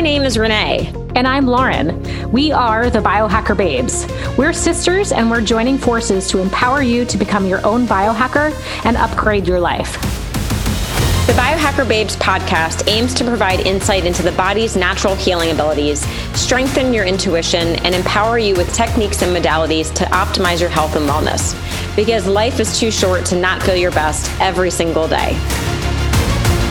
My name is Renee. And I'm Lauren. We are the Biohacker Babes. We're sisters and we're joining forces to empower you to become your own biohacker and upgrade your life. The Biohacker Babes podcast aims to provide insight into the body's natural healing abilities, strengthen your intuition, and empower you with techniques and modalities to optimize your health and wellness. Because life is too short to not feel your best every single day.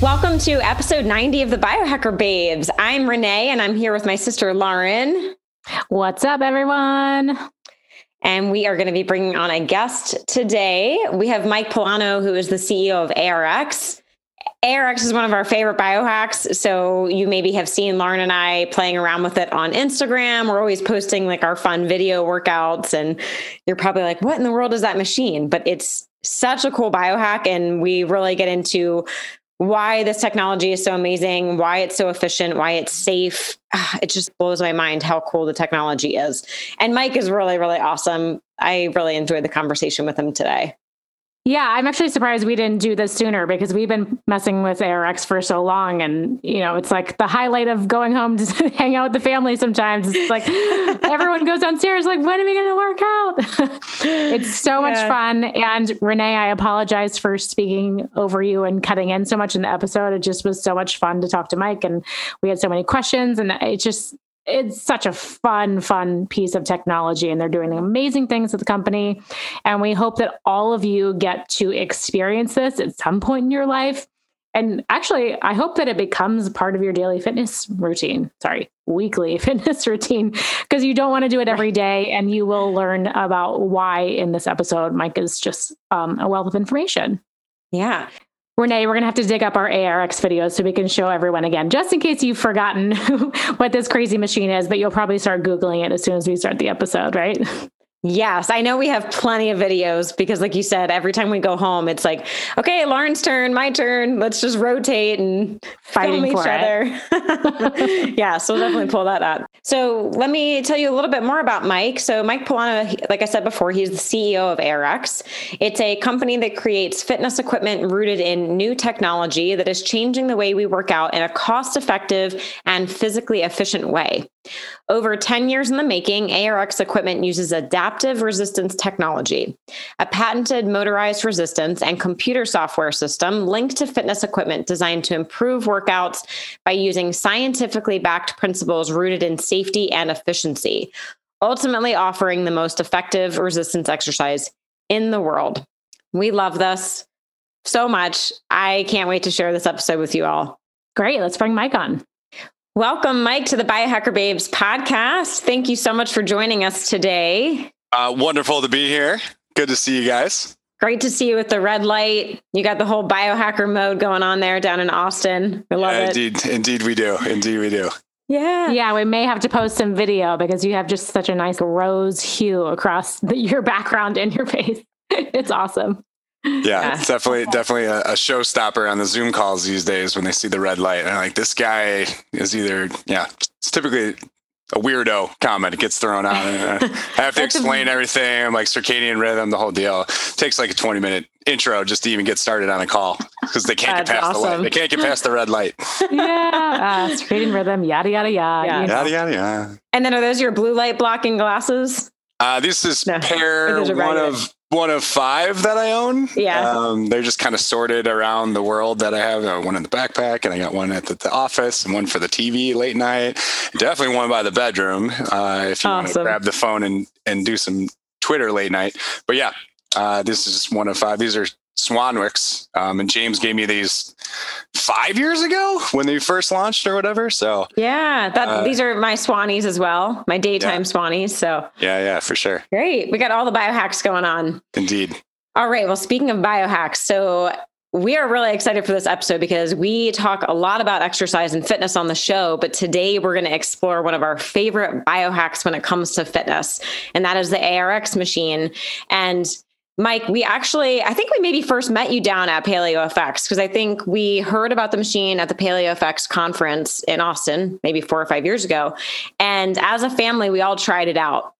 Welcome to episode 90 of the Biohacker Babes. I'm Renee and I'm here with my sister Lauren. What's up, everyone? And we are going to be bringing on a guest today. We have Mike Polano, who is the CEO of ARX. ARX is one of our favorite biohacks. So you maybe have seen Lauren and I playing around with it on Instagram. We're always posting like our fun video workouts. And you're probably like, what in the world is that machine? But it's such a cool biohack. And we really get into why this technology is so amazing, why it's so efficient, why it's safe. Ah, it just blows my mind how cool the technology is. And Mike is really, really awesome. I really enjoyed the conversation with him today. Yeah, I'm actually surprised we didn't do this sooner because we've been messing with ARX for so long. And, you know, it's like the highlight of going home to hang out with the family sometimes. It's like everyone goes downstairs, like, when are we going to work out? it's so much fun. And Renee, I apologize for speaking over you and cutting in so much in the episode. It just was so much fun to talk to Mike. And we had so many questions. And it just, it's such a fun, fun piece of technology, and they're doing amazing things at the company. And we hope that all of you get to experience this at some point in your life. And actually, I hope that it becomes part of your daily fitness routine. Sorry, weekly fitness routine, because you don't want to do it every day. And you will learn about why in this episode. Mike is just um, a wealth of information. Yeah. Renee, we're going to have to dig up our ARX videos so we can show everyone again, just in case you've forgotten what this crazy machine is, but you'll probably start Googling it as soon as we start the episode, right? Yes, I know we have plenty of videos because, like you said, every time we go home, it's like, okay, Lauren's turn, my turn. Let's just rotate and fighting each other. yeah, so we'll definitely pull that up. So let me tell you a little bit more about Mike. So Mike Polano, like I said before, he's the CEO of ARX. It's a company that creates fitness equipment rooted in new technology that is changing the way we work out in a cost-effective and physically efficient way. Over 10 years in the making, ARX equipment uses adaptive resistance technology, a patented motorized resistance and computer software system linked to fitness equipment designed to improve workouts by using scientifically backed principles rooted in safety and efficiency, ultimately offering the most effective resistance exercise in the world. We love this so much. I can't wait to share this episode with you all. Great. Let's bring Mike on. Welcome, Mike, to the Biohacker Babes podcast. Thank you so much for joining us today. Uh, wonderful to be here. Good to see you guys. Great to see you with the red light. You got the whole biohacker mode going on there down in Austin. I love yeah, it. Indeed, indeed we do. Indeed we do. Yeah. Yeah, we may have to post some video because you have just such a nice rose hue across the, your background and your face. it's awesome. Yeah, yeah, it's definitely definitely a, a showstopper on the Zoom calls these days when they see the red light. And like this guy is either yeah, it's typically a weirdo comment gets thrown out. And I have to explain everything. I'm like circadian rhythm, the whole deal. It takes like a 20 minute intro just to even get started on a call because they can't That's get past awesome. the light. They can't get past the red light. yeah, uh, circadian rhythm, yada yada yada. Yeah. Yada yada yada. And then are those your blue light blocking glasses? Uh, this is no. pair one of one of five that I own. Yeah. Um, they're just kind of sorted around the world that I have. I one in the backpack, and I got one at the, the, office, and one for the TV late night. Definitely one by the bedroom uh, if you awesome. want to grab the phone and and do some Twitter late night. But yeah, uh, this is one of five. These are Swanwicks. Um, and James gave me these five years ago when they first launched or whatever. So yeah, that uh, these are my Swannies as well, my daytime yeah. Swannies. So yeah, yeah, for sure. Great. We got all the biohacks going on. Indeed. All right. Well, speaking of biohacks, so we are really excited for this episode because we talk a lot about exercise and fitness on the show. But today we're going to explore one of our favorite biohacks when it comes to fitness, and that is the ARX machine. And Mike, we actually, I think we maybe first met you down at PaleoFX because I think we heard about the machine at the PaleoFX conference in Austin, maybe four or five years ago. And as a family, we all tried it out.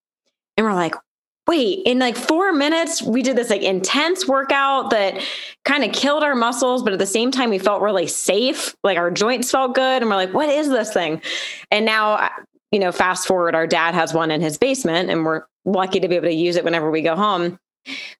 And we're like, wait, in like four minutes, we did this like intense workout that kind of killed our muscles, but at the same time, we felt really safe. Like our joints felt good. And we're like, what is this thing? And now, uh, you know, fast forward, our dad has one in his basement and we're lucky to be able to use it whenever we go home.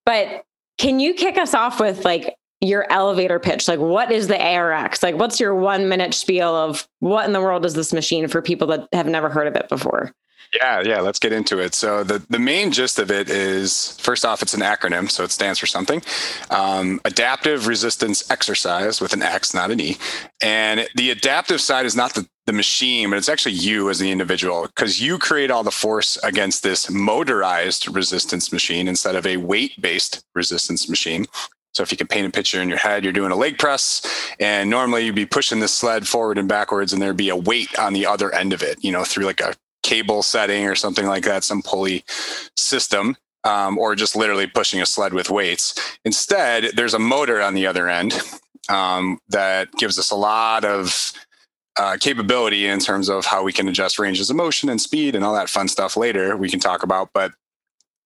But can you kick us off with like your elevator pitch? Like, what is the ARX? Like, what's your one minute spiel of what in the world is this machine for people that have never heard of it before? Yeah, yeah, let's get into it. So the, the main gist of it is first off, it's an acronym, so it stands for something. Um, adaptive resistance exercise with an X, not an E. And the adaptive side is not the, the machine, but it's actually you as the individual because you create all the force against this motorized resistance machine instead of a weight based resistance machine. So if you can paint a picture in your head, you're doing a leg press, and normally you'd be pushing the sled forward and backwards, and there'd be a weight on the other end of it, you know, through like a cable setting or something like that, some pulley system, um, or just literally pushing a sled with weights. Instead, there's a motor on the other end um, that gives us a lot of uh, capability in terms of how we can adjust ranges of motion and speed and all that fun stuff later we can talk about. But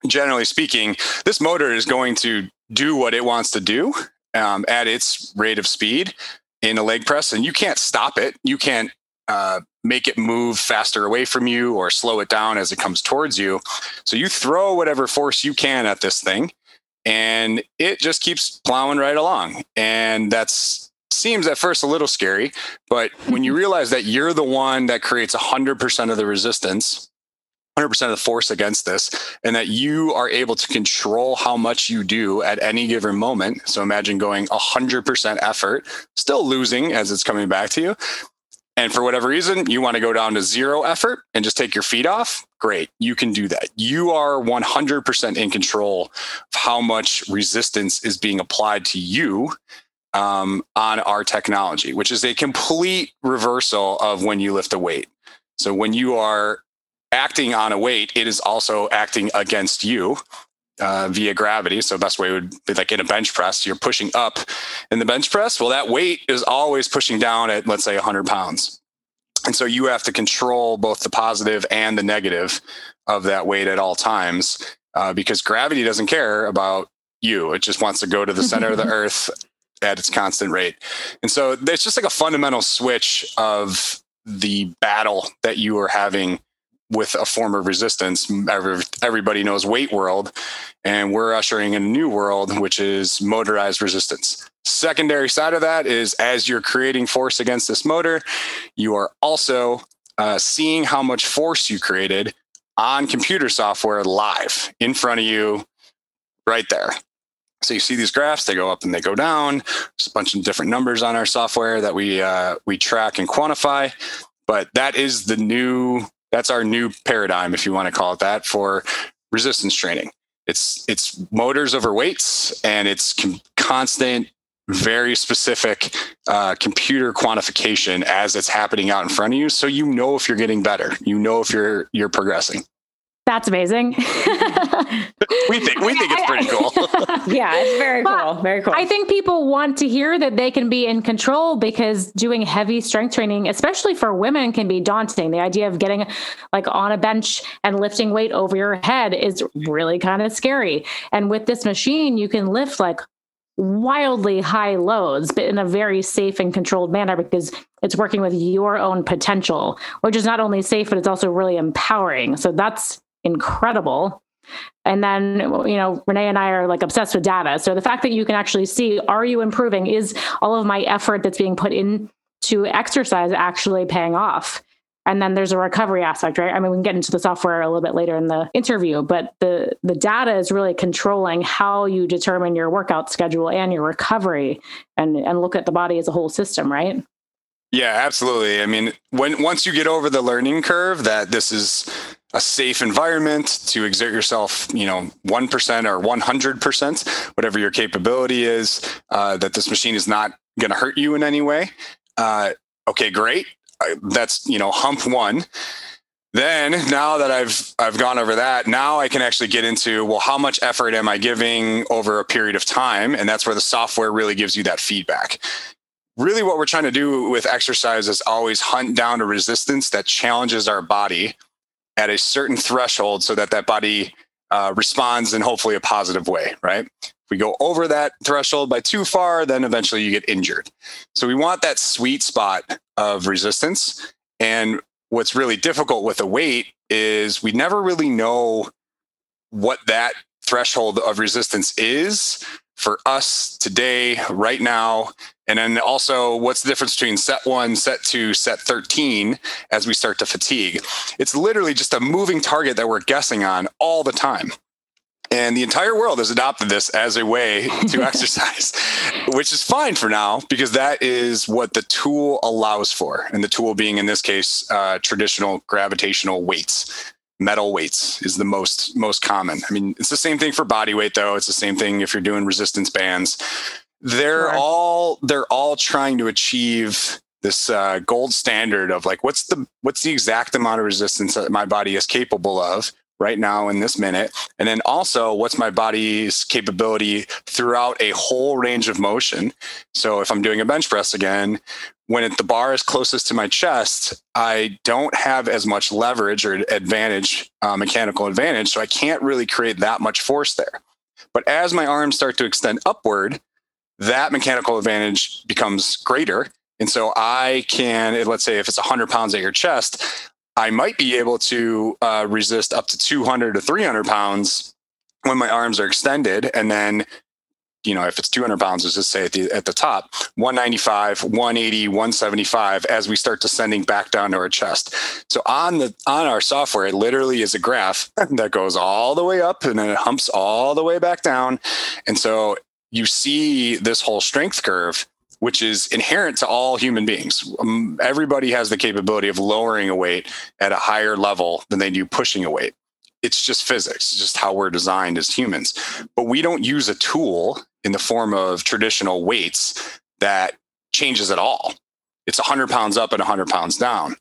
generally speaking, this motor is going to do what it wants to do um, at its rate of speed in a leg press, and you can't stop it. You can't uh, make it move faster away from you or slow it down as it comes towards you. So you throw whatever force you can at this thing and it just keeps plowing right along. And that's seems at first a little scary, but when you realize that you're the one that creates 100% of the resistance, 100% of the force against this, and that you are able to control how much you do at any given moment. So imagine going 100% effort, still losing as it's coming back to you, and for whatever reason, you want to go down to zero effort and just take your feet off, great. You can do that. You are 100% in control of how much resistance is being applied to you um, on our technology, which is a complete reversal of when you lift a weight. So when you are acting on a weight, it is also acting against you uh, via gravity. So best way would be like in a bench press, you're pushing up in the bench press. Well, that weight is always pushing down at let's say 100 pounds, and so you have to control both the positive and the negative of that weight at all times uh, because gravity doesn't care about you; it just wants to go to the center of the earth at its constant rate. And so it's just like a fundamental switch of the battle that you are having with a form of resistance. Everybody knows weight world, and we're ushering in a new world, which is motorized resistance. Secondary side of that is as you're creating force against this motor, you are also uh, seeing how much force you created on computer software live in front of you, right there. So you see these graphs; they go up and they go down. There's a bunch of different numbers on our software that we uh, we track and quantify. But that is the new that's our new paradigm, if you want to call it that, for resistance training. It's it's motors over weights, and it's com- constant, very specific uh, computer quantification as it's happening out in front of you, so you know if you're getting better. You know if you're you're progressing. That's amazing. we think we think it's pretty cool. yeah, it's very cool. Very cool. I think people want to hear that they can be in control because doing heavy strength training, especially for women, can be daunting. The idea of getting like on a bench and lifting weight over your head is really kind of scary. And with this machine, you can lift like wildly high loads, but in a very safe and controlled manner because it's working with your own potential, which is not only safe, but it's also really empowering. So that's incredible. And then, you know, Renee and I are like obsessed with data. So the fact that you can actually see, are you improving? Is all of my effort that's being put into exercise actually paying off? And then there's a recovery aspect, right? I mean, we can get into the software a little bit later in the interview, but the the data is really controlling how you determine your workout schedule and your recovery and and look at the body as a whole system, right? Yeah, absolutely. I mean, when once you get over the learning curve that this is a safe environment to exert yourself, you know, 1% or 100%, whatever your capability is, uh, that this machine is not going to hurt you in any way. Uh, okay, great. Uh, that's, you know, hump one. Then now that I've I've gone over that, now I can actually get into well, how much effort am I giving over a period of time? And that's where the software really gives you that feedback really what we're trying to do with exercise is always hunt down a resistance that challenges our body at a certain threshold so that that body uh, responds in hopefully a positive way right if we go over that threshold by too far then eventually you get injured so we want that sweet spot of resistance and what's really difficult with a weight is we never really know what that threshold of resistance is for us today, right now. And then also, what's the difference between set one, set two, set 13 as we start to fatigue? It's literally just a moving target that we're guessing on all the time. And the entire world has adopted this as a way to exercise, which is fine for now because that is what the tool allows for. And the tool being, in this case, uh, traditional gravitational weights metal weights is the most most common. I mean, it's the same thing for body weight though. It's the same thing if you're doing resistance bands. They're sure. all they're all trying to achieve this uh, gold standard of like what's the what's the exact amount of resistance that my body is capable of right now in this minute and then also what's my body's capability throughout a whole range of motion so if i'm doing a bench press again when it, the bar is closest to my chest, I don't have as much leverage or advantage, uh, mechanical advantage. So I can't really create that much force there. But as my arms start to extend upward, that mechanical advantage becomes greater. And so I can, let's say if it's 100 pounds at your chest, I might be able to uh, resist up to 200 to 300 pounds when my arms are extended. And then you know, if it's 200 pounds, let's just say at the, at the top, 195, 180, 175, as we start descending back down to our chest. So on the, on our software, it literally is a graph that goes all the way up and then it humps all the way back down. And so you see this whole strength curve, which is inherent to all human beings. Um, everybody has the capability of lowering a weight at a higher level than they do pushing a weight it's just physics, it's just how we're designed as humans. But we don't use a tool in the form of traditional weights that changes at all. It's 100 pounds up and 100 pounds down.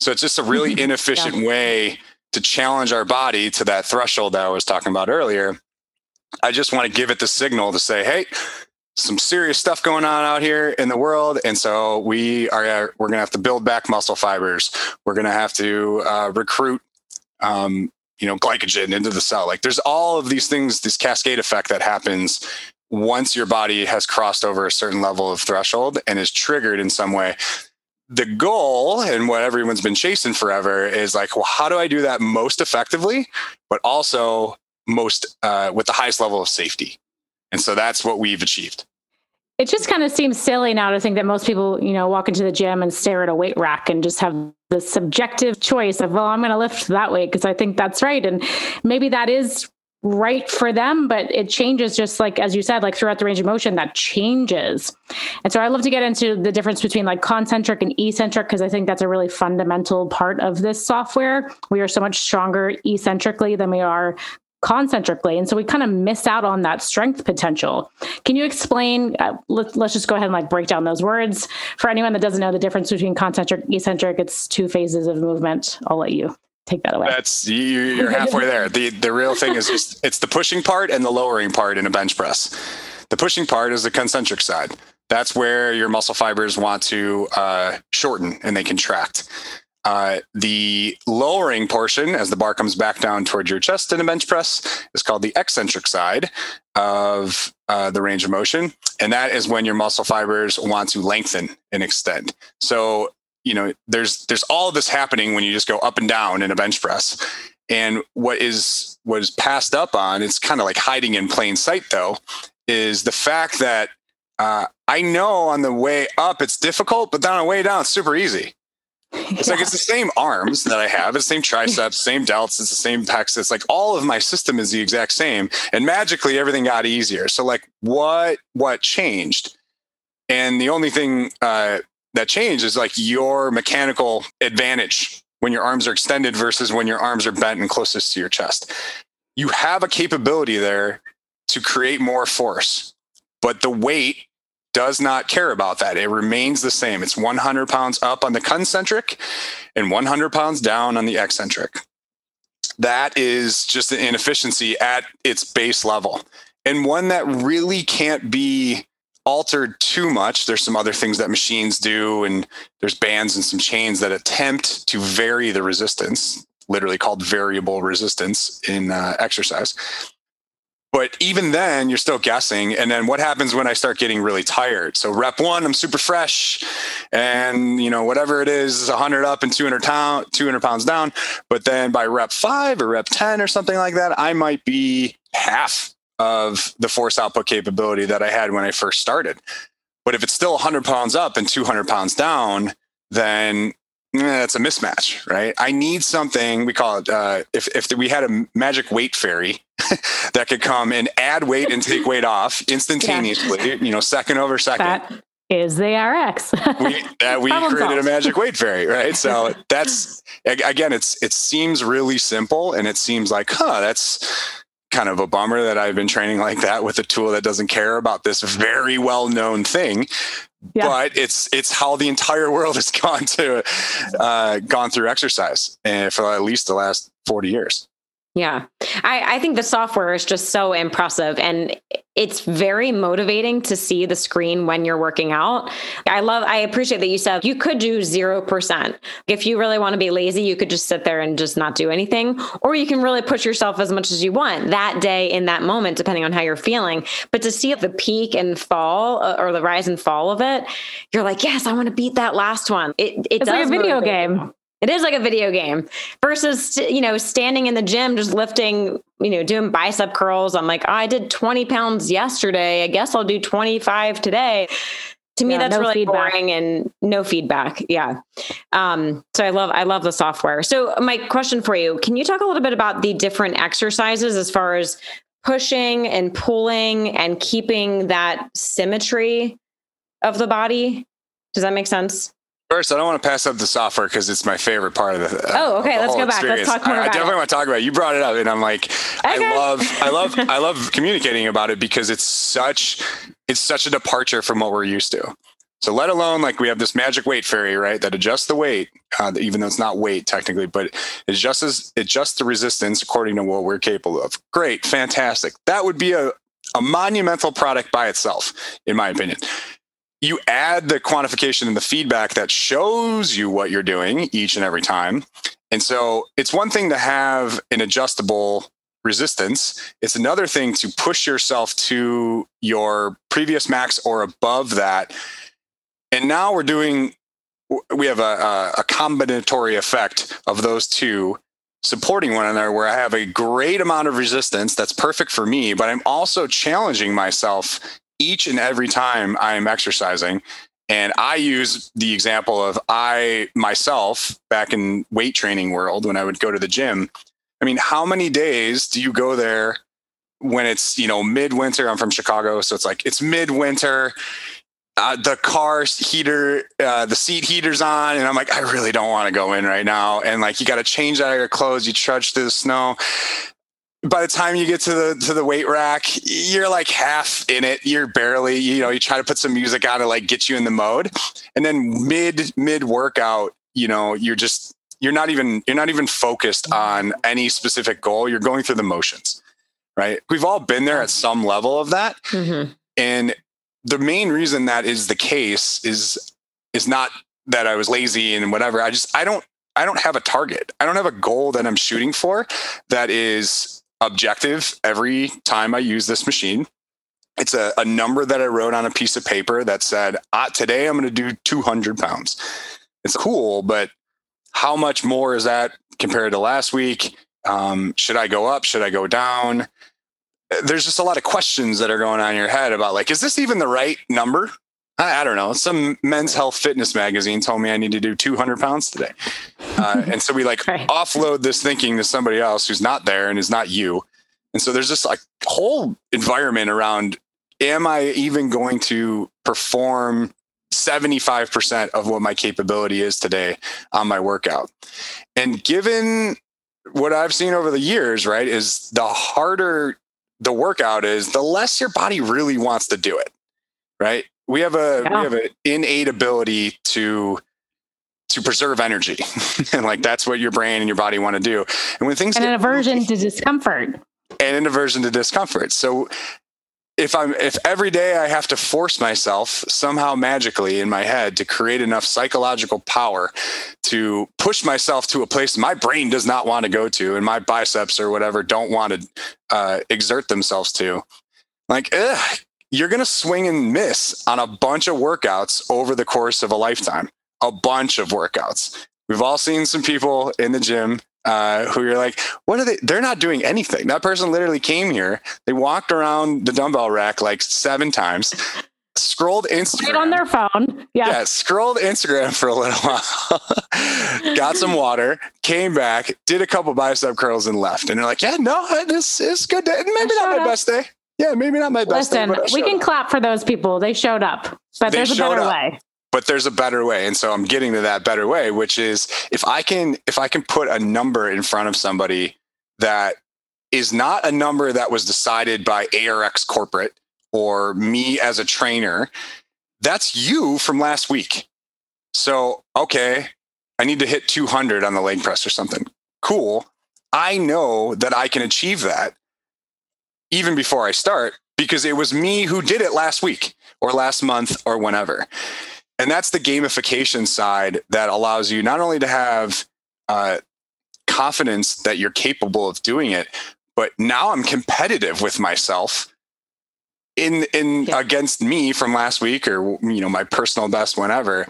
So it's just a really inefficient yeah. way to challenge our body to that threshold that I was talking about earlier. I just want to give it the signal to say, hey, some serious stuff going on out here in the world. And so we are we're going to have to build back muscle fibers. We're going to have to uh, recruit um, you know glycogen into the cell. Like there's all of these things this cascade effect that happens once your body has crossed over a certain level of threshold and is triggered in some way. The goal and what everyone's been chasing forever is like well how do i do that most effectively but also most uh, with the highest level of safety and so that's what we've achieved it just kind of seems silly now to think that most people, you know, walk into the gym and stare at a weight rack and just have the subjective choice of, well, I'm going to lift that weight because I think that's right. And maybe that is right for them, but it changes just like, as you said, like throughout the range of motion, that changes. And so I love to get into the difference between like concentric and eccentric because I think that's a really fundamental part of this software. We are so much stronger eccentrically than we are concentrically. And so we kind of miss out on that strength potential. Can you explain? Uh, let, us just go ahead and like break down those words. For anyone that doesn't know the difference between concentric, eccentric, it's two phases of movement. I'll let you take that away. That's you're halfway there. the The real thing is just it's the pushing part and the lowering part in a bench press. The pushing part is the concentric side. That's where your muscle fibers want to uh, shorten and they contract. Uh, the lowering portion, as the bar comes back down towards your chest in a bench press, is called the eccentric side of uh, the range of motion. And that is when your muscle fibers want to lengthen and extend. So, you know, there's there's all this happening when you just go up and down in a bench press. And what is what is passed up on, it's kind of like hiding in plain sight though, is the fact that uh, I know on the way up it's difficult, but on the way down it's super easy it's yeah. like it's the same arms that I have, it's the same triceps, same delts, it's the same pecs. It's like all of my system is the exact same, and magically everything got easier. So like, what what changed? And the only thing uh, that changed is like your mechanical advantage when your arms are extended versus when your arms are bent and closest to your chest. You have a capability there to create more force, but the weight does not care about that. It remains the same. It's 100 pounds up on the concentric and 100 pounds down on the eccentric. That is just an inefficiency at its base level and one that really can't be altered too much. There's some other things that machines do, and there's bands and some chains that attempt to vary the resistance, literally called variable resistance in uh, exercise. But even then, you're still guessing. And then what happens when I start getting really tired? So rep one, I'm super fresh, and you know whatever it is, 100 up and 200 down, 200 pounds down. But then by rep five or rep 10 or something like that, I might be half of the force output capability that I had when I first started. But if it's still 100 pounds up and 200 pounds down, then eh, it's a mismatch, right? I need something. We call it uh, if if we had a magic weight fairy that could come and add weight and take weight off instantaneously, yeah. you know, second over second. That is the ARX. we uh, we created solved. a magic weight fairy, right? So that's again, it's it seems really simple, and it seems like, huh, that's kind of a bummer that I've been training like that with a tool that doesn't care about this very well known thing. Yeah. But it's it's how the entire world has gone to uh, gone through exercise and eh, for at least the last 40 years. Yeah. I, I think the software is just so impressive and it's very motivating to see the screen when you're working out. I love, I appreciate that you said you could do 0%. If you really want to be lazy, you could just sit there and just not do anything, or you can really push yourself as much as you want that day in that moment, depending on how you're feeling. But to see the peak and fall uh, or the rise and fall of it, you're like, yes, I want to beat that last one. It, it it's like a video game. It is like a video game versus, you know, standing in the gym, just lifting, you know, doing bicep curls. I'm like, oh, I did 20 pounds yesterday. I guess I'll do 25 today. To me, yeah, that's no really feedback. boring and no feedback. Yeah. Um, so I love, I love the software. So my question for you, can you talk a little bit about the different exercises as far as pushing and pulling and keeping that symmetry of the body? Does that make sense? First, I don't want to pass up the software because it's my favorite part of the. Uh, oh, okay. Let's go back. Let's talk more I, I definitely it. want to talk about it. You brought it up, and I'm like, okay. I love, I love, I love communicating about it because it's such, it's such a departure from what we're used to. So, let alone like we have this magic weight fairy, right, that adjusts the weight, uh, even though it's not weight technically, but it adjusts it adjusts the resistance according to what we're capable of. Great, fantastic. That would be a a monumental product by itself, in my opinion you add the quantification and the feedback that shows you what you're doing each and every time. And so it's one thing to have an adjustable resistance. It's another thing to push yourself to your previous max or above that. And now we're doing, we have a, a, combinatory effect of those two supporting one another where I have a great amount of resistance that's perfect for me, but I'm also challenging myself each and every time I am exercising. And I use the example of I myself back in weight training world when I would go to the gym. I mean, how many days do you go there when it's, you know, midwinter? I'm from Chicago. So it's like it's midwinter. Uh, the car heater, uh, the seat heater's on, and I'm like, I really don't want to go in right now. And like, you got to change out of your clothes. You trudge through the snow by the time you get to the to the weight rack, you're like half in it. You're barely, you know, you try to put some music on to like get you in the mode. And then mid mid workout, you know, you're just you're not even you're not even focused on any specific goal. You're going through the motions. Right? We've all been there at some level of that. Mm-hmm. And the main reason that is the case is is not that I was lazy and whatever. I just I don't I don't have a target. I don't have a goal that I'm shooting for that is objective every time I use this machine. It's a, a number that I wrote on a piece of paper that said, ah, today I'm going to do 200 pounds. It's cool, but how much more is that compared to last week? Um, should I go up? Should I go down? There's just a lot of questions that are going on in your head about like, is this even the right number? I, I don't know. Some men's health fitness magazine told me I need to do 200 pounds today. Uh, and so we like right. offload this thinking to somebody else who's not there and is not you. And so there's this like whole environment around am I even going to perform 75% of what my capability is today on my workout. And given what I've seen over the years, right, is the harder the workout is, the less your body really wants to do it. Right. We have a yeah. we have an innate ability to to preserve energy. and like that's what your brain and your body want to do. And when things and an aversion to discomfort. And an aversion to discomfort. So if I'm if every day I have to force myself somehow magically in my head to create enough psychological power to push myself to a place my brain does not want to go to and my biceps or whatever don't want to uh, exert themselves to, like, ugh, you're gonna swing and miss on a bunch of workouts over the course of a lifetime. A bunch of workouts. We've all seen some people in the gym uh, who you're like, what are they? They're not doing anything. That person literally came here. They walked around the dumbbell rack like seven times, scrolled Instagram right on their phone. Yeah. yeah, scrolled Instagram for a little while, got some water, came back, did a couple bicep curls, and left. And they're like, yeah, no, this is good. Day. Maybe not my up. best day. Yeah, maybe not my best Listen, day. we can up. clap for those people. They showed up, but they there's a better up. way but there's a better way and so i'm getting to that better way which is if i can if i can put a number in front of somebody that is not a number that was decided by arx corporate or me as a trainer that's you from last week so okay i need to hit 200 on the leg press or something cool i know that i can achieve that even before i start because it was me who did it last week or last month or whenever and that's the gamification side that allows you not only to have uh, confidence that you're capable of doing it but now i'm competitive with myself in in yeah. against me from last week or you know my personal best whenever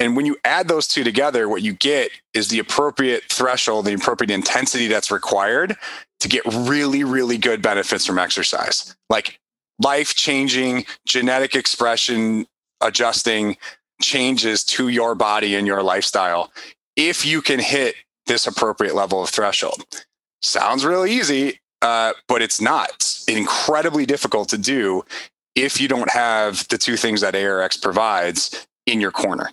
and when you add those two together what you get is the appropriate threshold the appropriate intensity that's required to get really really good benefits from exercise like life changing genetic expression adjusting changes to your body and your lifestyle if you can hit this appropriate level of threshold. Sounds really easy, uh, but it's not. It's incredibly difficult to do if you don't have the two things that ARX provides in your corner.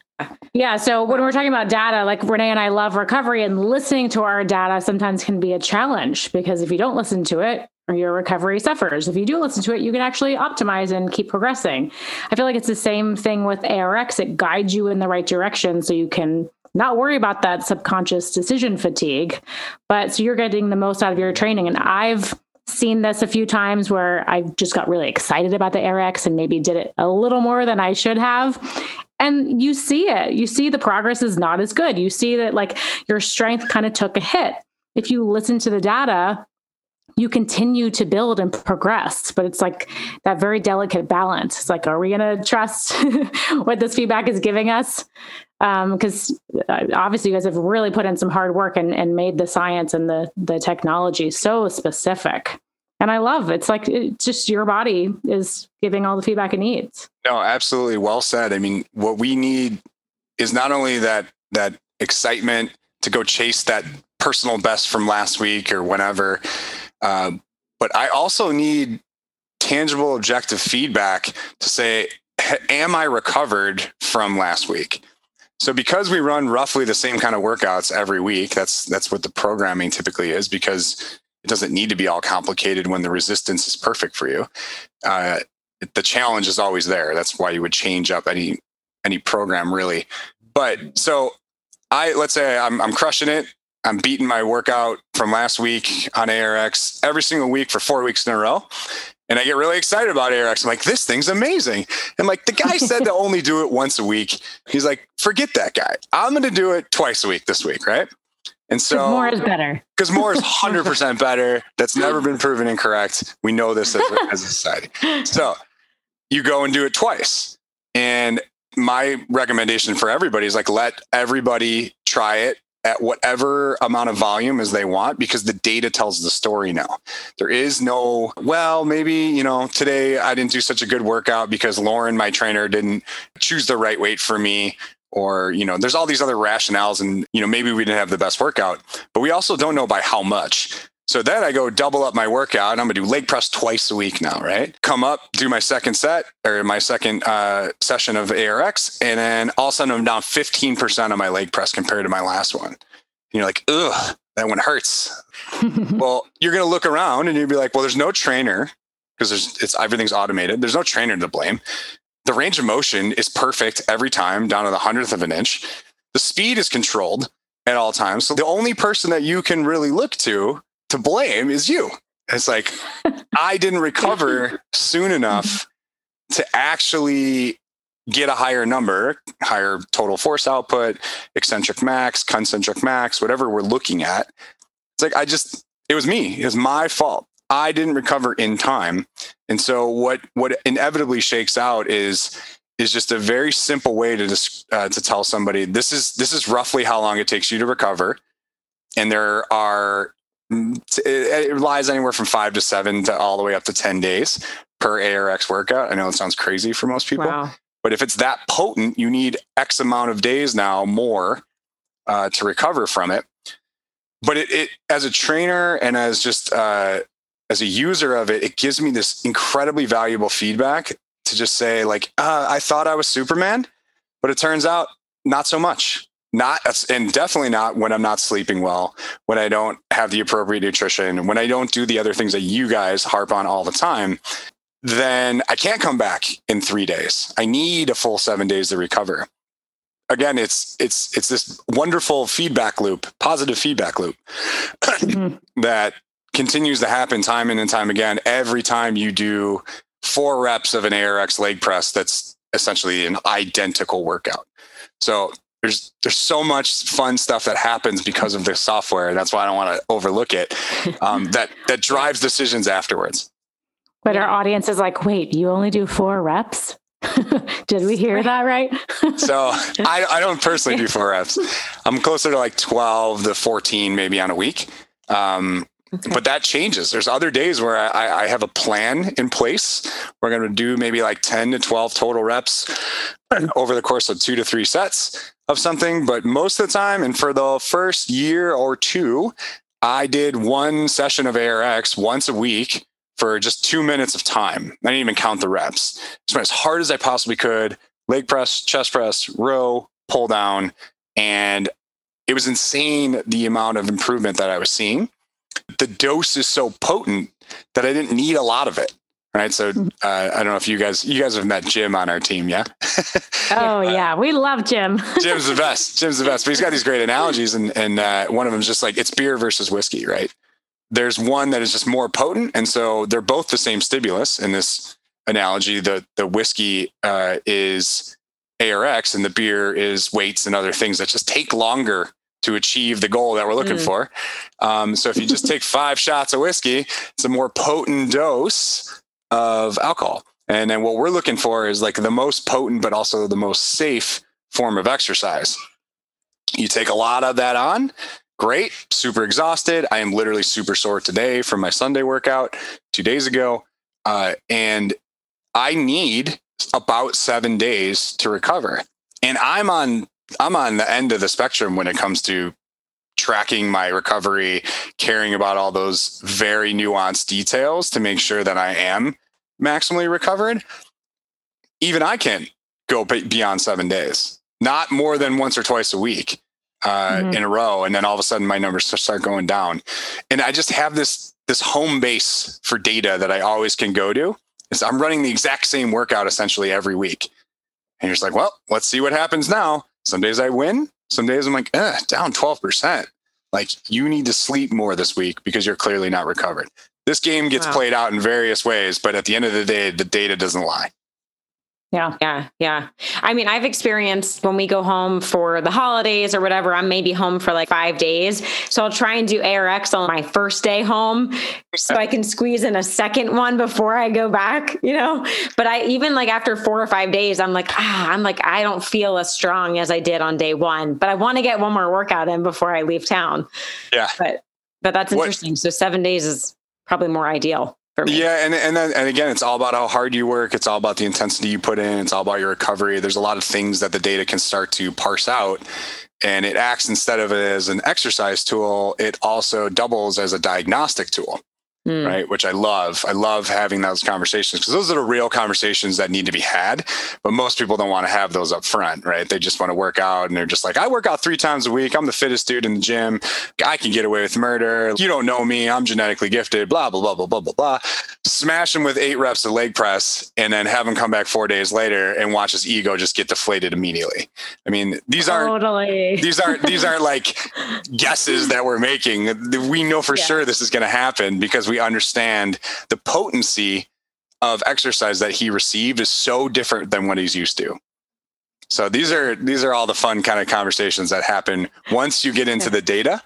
Yeah. So when we're talking about data, like Renee and I love recovery, and listening to our data sometimes can be a challenge because if you don't listen to it, your recovery suffers. If you do listen to it, you can actually optimize and keep progressing. I feel like it's the same thing with ARX. It guides you in the right direction so you can not worry about that subconscious decision fatigue, but so you're getting the most out of your training. And I've seen this a few times where I just got really excited about the ARX and maybe did it a little more than I should have. And you see it. You see the progress is not as good. You see that like your strength kind of took a hit. If you listen to the data, you continue to build and progress but it's like that very delicate balance it's like are we going to trust what this feedback is giving us because um, obviously you guys have really put in some hard work and, and made the science and the the technology so specific and i love it's like it's just your body is giving all the feedback it needs. No absolutely. Well said. I mean what we need is not only that that excitement to go chase that personal best from last week or whenever um, but I also need tangible, objective feedback to say, am I recovered from last week? So because we run roughly the same kind of workouts every week, that's that's what the programming typically is because it doesn't need to be all complicated when the resistance is perfect for you. Uh, the challenge is always there. That's why you would change up any any program really. But so I let's say I'm I'm crushing it. I'm beating my workout from last week on ARX every single week for four weeks in a row. And I get really excited about ARX. I'm like, this thing's amazing. And like the guy said to only do it once a week. He's like, forget that guy. I'm going to do it twice a week this week, right? And so more is better. Because more is 100% better. That's never been proven incorrect. We know this as a, as a society. So you go and do it twice. And my recommendation for everybody is like, let everybody try it at whatever amount of volume as they want because the data tells the story now. There is no, well, maybe, you know, today I didn't do such a good workout because Lauren, my trainer, didn't choose the right weight for me. Or, you know, there's all these other rationales, and, you know, maybe we didn't have the best workout, but we also don't know by how much. So then I go double up my workout and I'm gonna do leg press twice a week now, right? Come up, do my second set or my second uh, session of ARX, and then all of a sudden I'm down 15% on my leg press compared to my last one. And you're like, ugh, that one hurts. well, you're gonna look around and you'll be like, well, there's no trainer because there's it's everything's automated. There's no trainer to blame. The range of motion is perfect every time, down to the hundredth of an inch. The speed is controlled at all times. So the only person that you can really look to to blame is you. It's like I didn't recover soon enough mm-hmm. to actually get a higher number, higher total force output, eccentric max, concentric max, whatever we're looking at. It's like I just it was me. It was my fault. I didn't recover in time. And so what what inevitably shakes out is is just a very simple way to just uh, to tell somebody this is this is roughly how long it takes you to recover and there are mm, it, it lies anywhere from five to seven to all the way up to 10 days per arx workout i know it sounds crazy for most people wow. but if it's that potent you need x amount of days now more uh, to recover from it but it, it, as a trainer and as just uh, as a user of it it gives me this incredibly valuable feedback to just say like uh, i thought i was superman but it turns out not so much. Not and definitely not when i'm not sleeping well when i don't have the appropriate nutrition when i don't do the other things that you guys harp on all the time then i can't come back in three days. I need a full seven days to recover. Again it's it's it's this wonderful feedback loop positive feedback loop mm-hmm. that continues to happen time in and time again every time you do four reps of an ARX leg press that's essentially an identical workout. So there's there's so much fun stuff that happens because of the software. That's why I don't want to overlook it. Um, that that drives decisions afterwards. But our audience is like, wait, you only do four reps? Did we hear that right? so I, I don't personally do four reps. I'm closer to like 12 to 14 maybe on a week. Um, But that changes. There's other days where I, I have a plan in place. We're going to do maybe like 10 to 12 total reps over the course of two to three sets of something. But most of the time, and for the first year or two, I did one session of ARX once a week for just two minutes of time. I didn't even count the reps. Just went as hard as I possibly could leg press, chest press, row, pull down. And it was insane the amount of improvement that I was seeing the dose is so potent that I didn't need a lot of it. Right. So mm-hmm. uh, I don't know if you guys you guys have met Jim on our team, yeah? oh yeah, we love Jim. Jim's the best. Jim's the best. But he's got these great analogies, and and uh, one of them is just like it's beer versus whiskey, right? There's one that is just more potent, and so they're both the same stimulus in this analogy. The the whiskey uh, is ARX, and the beer is weights and other things that just take longer to achieve the goal that we're looking mm. for. Um, so if you just take five shots of whiskey, it's a more potent dose of alcohol. And then what we're looking for is like the most potent, but also the most safe form of exercise. You take a lot of that on, great, super exhausted. I am literally super sore today from my Sunday workout two days ago. Uh, and I need about seven days to recover. And I'm on I'm on the end of the spectrum when it comes to tracking my recovery, caring about all those very nuanced details to make sure that I am maximally recovered. Even I can't go beyond seven days, not more than once or twice a week uh, mm-hmm. in a row. And then all of a sudden my numbers start going down. And I just have this this home base for data that I always can go to. So I'm running the exact same workout essentially every week. And you're just like, well, let's see what happens now. Some days I win. Some days I'm like, eh, down 12%. Like you need to sleep more this week because you're clearly not recovered. This game gets wow. played out in various ways, but at the end of the day, the data doesn't lie. Yeah. Yeah. Yeah. I mean, I've experienced when we go home for the holidays or whatever, I'm maybe home for like five days. So I'll try and do ARX on my first day home so I can squeeze in a second one before I go back, you know? But I even like after four or five days, I'm like, ah, I'm like, I don't feel as strong as I did on day one, but I want to get one more workout in before I leave town. Yeah. But, but that's interesting. What? So seven days is probably more ideal. Yeah, and and then, and again, it's all about how hard you work. It's all about the intensity you put in. It's all about your recovery. There's a lot of things that the data can start to parse out and it acts instead of as an exercise tool, it also doubles as a diagnostic tool mm. right? Which I love. I love having those conversations because those are the real conversations that need to be had. But most people don't want to have those up front, right? They just want to work out and they're just like, I work out three times a week. I'm the fittest dude in the gym. I can get away with murder. You don't know me. I'm genetically gifted, blah, blah, blah, blah, blah, blah, blah. Smash them with eight reps of leg press and then have him come back four days later and watch his ego just get deflated immediately. I mean, these aren't totally. these aren't these aren't like guesses that we're making. We know for yeah. sure this is going to happen because we we understand the potency of exercise that he received is so different than what he's used to. So these are these are all the fun kind of conversations that happen once you get into the data.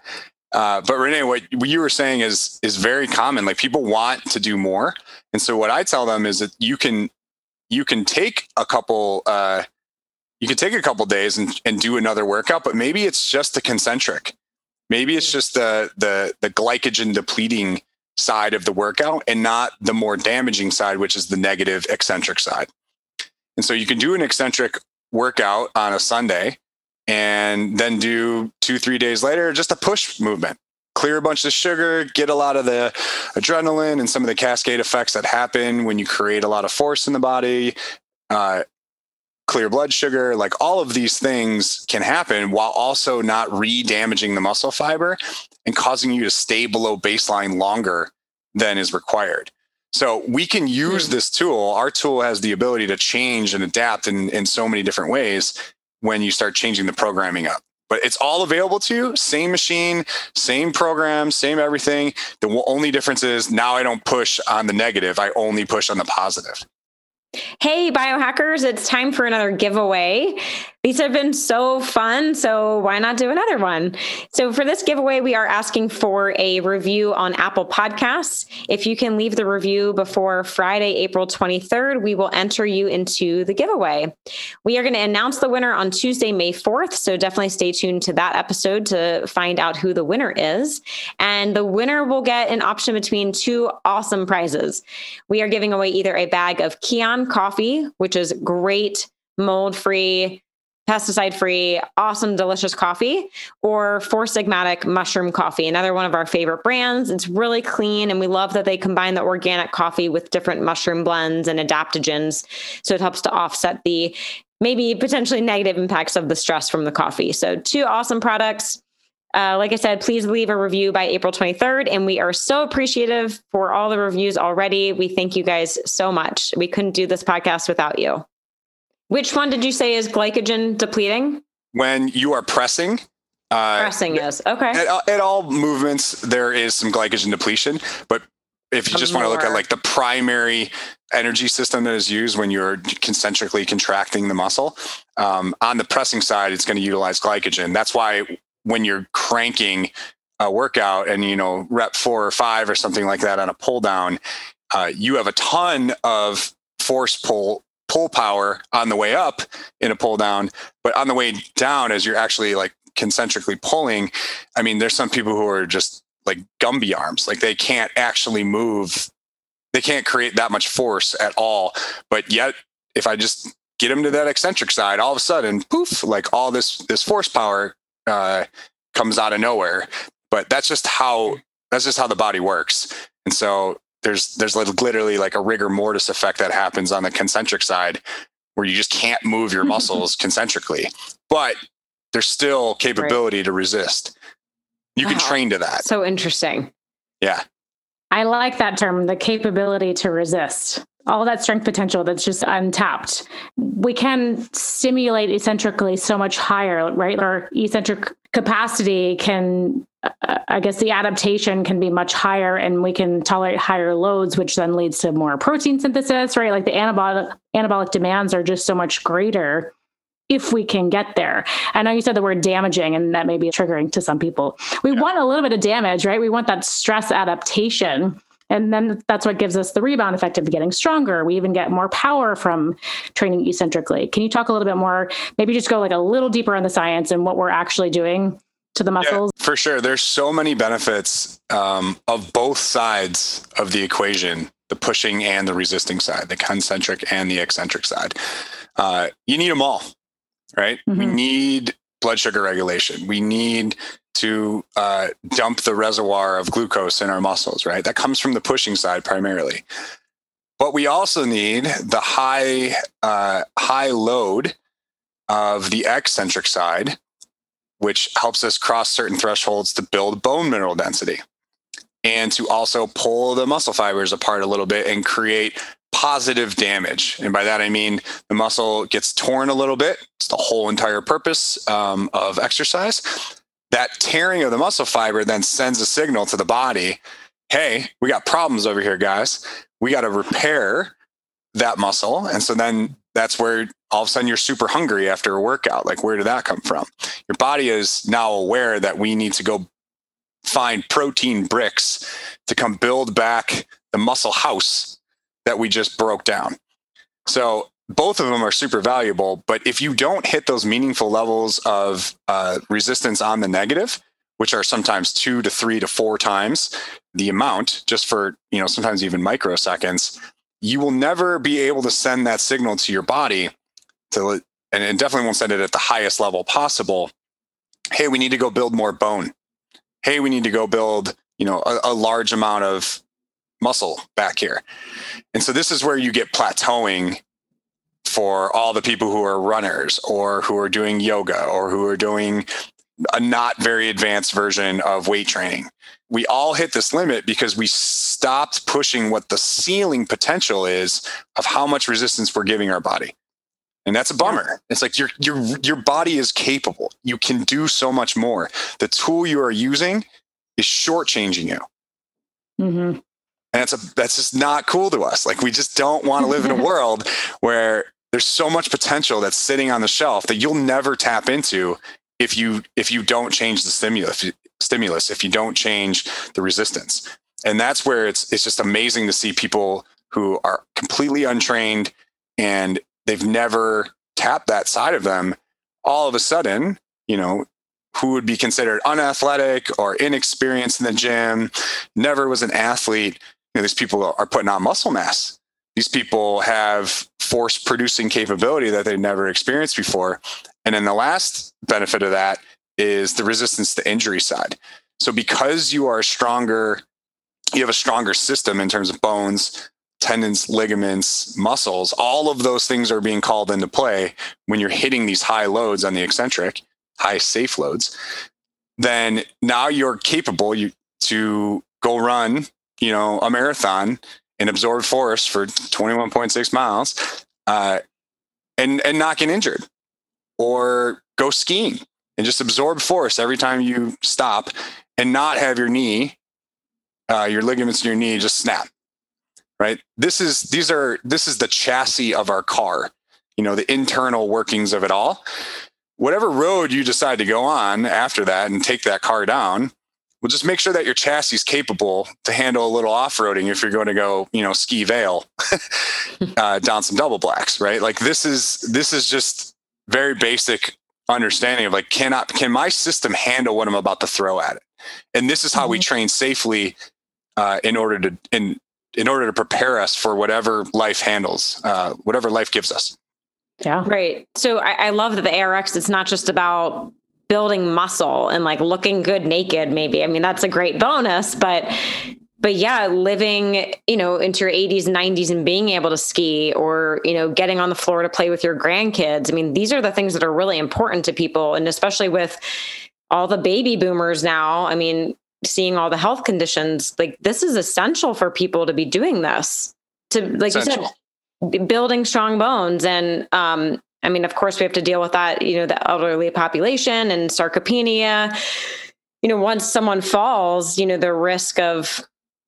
Uh, but Renee, what, you were saying is is very common. Like people want to do more, and so what I tell them is that you can you can take a couple uh, you can take a couple days and, and do another workout, but maybe it's just the concentric. Maybe it's just the the the glycogen depleting side of the workout and not the more damaging side, which is the negative eccentric side. And so you can do an eccentric workout on a Sunday and then do two, three days later, just a push movement. Clear a bunch of sugar, get a lot of the adrenaline and some of the cascade effects that happen when you create a lot of force in the body, uh, clear blood sugar, like all of these things can happen while also not re damaging the muscle fiber and causing you to stay below baseline longer than is required. So we can use hmm. this tool. Our tool has the ability to change and adapt in, in so many different ways when you start changing the programming up. But it's all available to you, same machine, same program, same everything. The only difference is now I don't push on the negative, I only push on the positive. Hey, biohackers, it's time for another giveaway. These have been so fun. So why not do another one? So for this giveaway, we are asking for a review on Apple Podcasts. If you can leave the review before Friday, April 23rd, we will enter you into the giveaway. We are going to announce the winner on Tuesday, May 4th. So definitely stay tuned to that episode to find out who the winner is. And the winner will get an option between two awesome prizes. We are giving away either a bag of Kion coffee, which is great mold free pesticide free, awesome, delicious coffee, or Four Sigmatic mushroom coffee, another one of our favorite brands. It's really clean, and we love that they combine the organic coffee with different mushroom blends and adaptogens. So it helps to offset the maybe potentially negative impacts of the stress from the coffee. So, two awesome products. Uh, like I said, please leave a review by April 23rd. And we are so appreciative for all the reviews already. We thank you guys so much. We couldn't do this podcast without you. Which one did you say is glycogen depleting? When you are pressing, uh, pressing is okay. At, at, all movements, there is some glycogen depletion, but if you just want to look at like the primary energy system that is used when you're concentrically contracting the muscle, um, on the pressing side, it's going to utilize glycogen. That's why when you're cranking a workout and you know rep four or five or something like that on a pull down, uh, you have a ton of force pull pull power on the way up in a pull down, but on the way down, as you're actually like concentrically pulling, I mean, there's some people who are just like Gumby arms, like they can't actually move, they can't create that much force at all. But yet, if I just get them to that eccentric side, all of a sudden, poof, like all this this force power uh, comes out of nowhere. But that's just how that's just how the body works. And so there's there's literally like a rigor mortis effect that happens on the concentric side where you just can't move your muscles concentrically but there's still capability right. to resist you can uh-huh. train to that so interesting yeah i like that term the capability to resist all that strength potential that's just untapped. We can stimulate eccentrically so much higher, right? Our eccentric capacity can, I guess, the adaptation can be much higher, and we can tolerate higher loads, which then leads to more protein synthesis, right? Like the anabolic anabolic demands are just so much greater if we can get there. I know you said the word damaging, and that may be triggering to some people. We yeah. want a little bit of damage, right? We want that stress adaptation and then that's what gives us the rebound effect of getting stronger. We even get more power from training eccentrically. Can you talk a little bit more, maybe just go like a little deeper on the science and what we're actually doing to the muscles? Yeah, for sure. There's so many benefits um, of both sides of the equation the pushing and the resisting side, the concentric and the eccentric side. Uh, you need them all, right? Mm-hmm. We need blood sugar regulation. We need to uh, dump the reservoir of glucose in our muscles, right? That comes from the pushing side primarily. But we also need the high uh, high load of the eccentric side, which helps us cross certain thresholds to build bone mineral density and to also pull the muscle fibers apart a little bit and create positive damage. And by that, I mean the muscle gets torn a little bit. It's the whole entire purpose um, of exercise. That tearing of the muscle fiber then sends a signal to the body hey, we got problems over here, guys. We got to repair that muscle. And so then that's where all of a sudden you're super hungry after a workout. Like, where did that come from? Your body is now aware that we need to go find protein bricks to come build back the muscle house that we just broke down. So both of them are super valuable. But if you don't hit those meaningful levels of uh, resistance on the negative, which are sometimes two to three to four times the amount, just for you know sometimes even microseconds, you will never be able to send that signal to your body to, and it definitely won't send it at the highest level possible. Hey, we need to go build more bone. Hey, we need to go build you know a, a large amount of muscle back here. And so this is where you get plateauing for all the people who are runners or who are doing yoga or who are doing a not very advanced version of weight training. We all hit this limit because we stopped pushing what the ceiling potential is of how much resistance we're giving our body. And that's a bummer. It's like your your your body is capable. You can do so much more. The tool you are using is shortchanging you. Mm-hmm and that's a that's just not cool to us like we just don't want to live in a world where there's so much potential that's sitting on the shelf that you'll never tap into if you if you don't change the stimulus stimulus if you don't change the resistance and that's where it's it's just amazing to see people who are completely untrained and they've never tapped that side of them all of a sudden you know who would be considered unathletic or inexperienced in the gym never was an athlete know, these people are putting on muscle mass. These people have force producing capability that they've never experienced before. And then the last benefit of that is the resistance to injury side. So because you are stronger, you have a stronger system in terms of bones, tendons, ligaments, muscles, all of those things are being called into play when you're hitting these high loads on the eccentric, high safe loads. Then now you're capable you, to go run you know, a marathon in absorbed force for 21.6 miles uh, and, and not get injured or go skiing and just absorb force every time you stop and not have your knee, uh, your ligaments in your knee just snap. Right. This is, these are, this is the chassis of our car, you know, the internal workings of it all. Whatever road you decide to go on after that and take that car down, well, just make sure that your chassis is capable to handle a little off-roading if you're going to go, you know, ski Vail uh, down some double blacks, right? Like this is this is just very basic understanding of like, cannot can my system handle what I'm about to throw at it? And this is how mm-hmm. we train safely uh, in order to in in order to prepare us for whatever life handles, uh, whatever life gives us. Yeah. Right. So I, I love that the ARX, it's not just about building muscle and like looking good naked maybe i mean that's a great bonus but but yeah living you know into your 80s and 90s and being able to ski or you know getting on the floor to play with your grandkids i mean these are the things that are really important to people and especially with all the baby boomers now i mean seeing all the health conditions like this is essential for people to be doing this to like essential. you said building strong bones and um I mean, of course, we have to deal with that, you know, the elderly population and sarcopenia. You know, once someone falls, you know, the risk of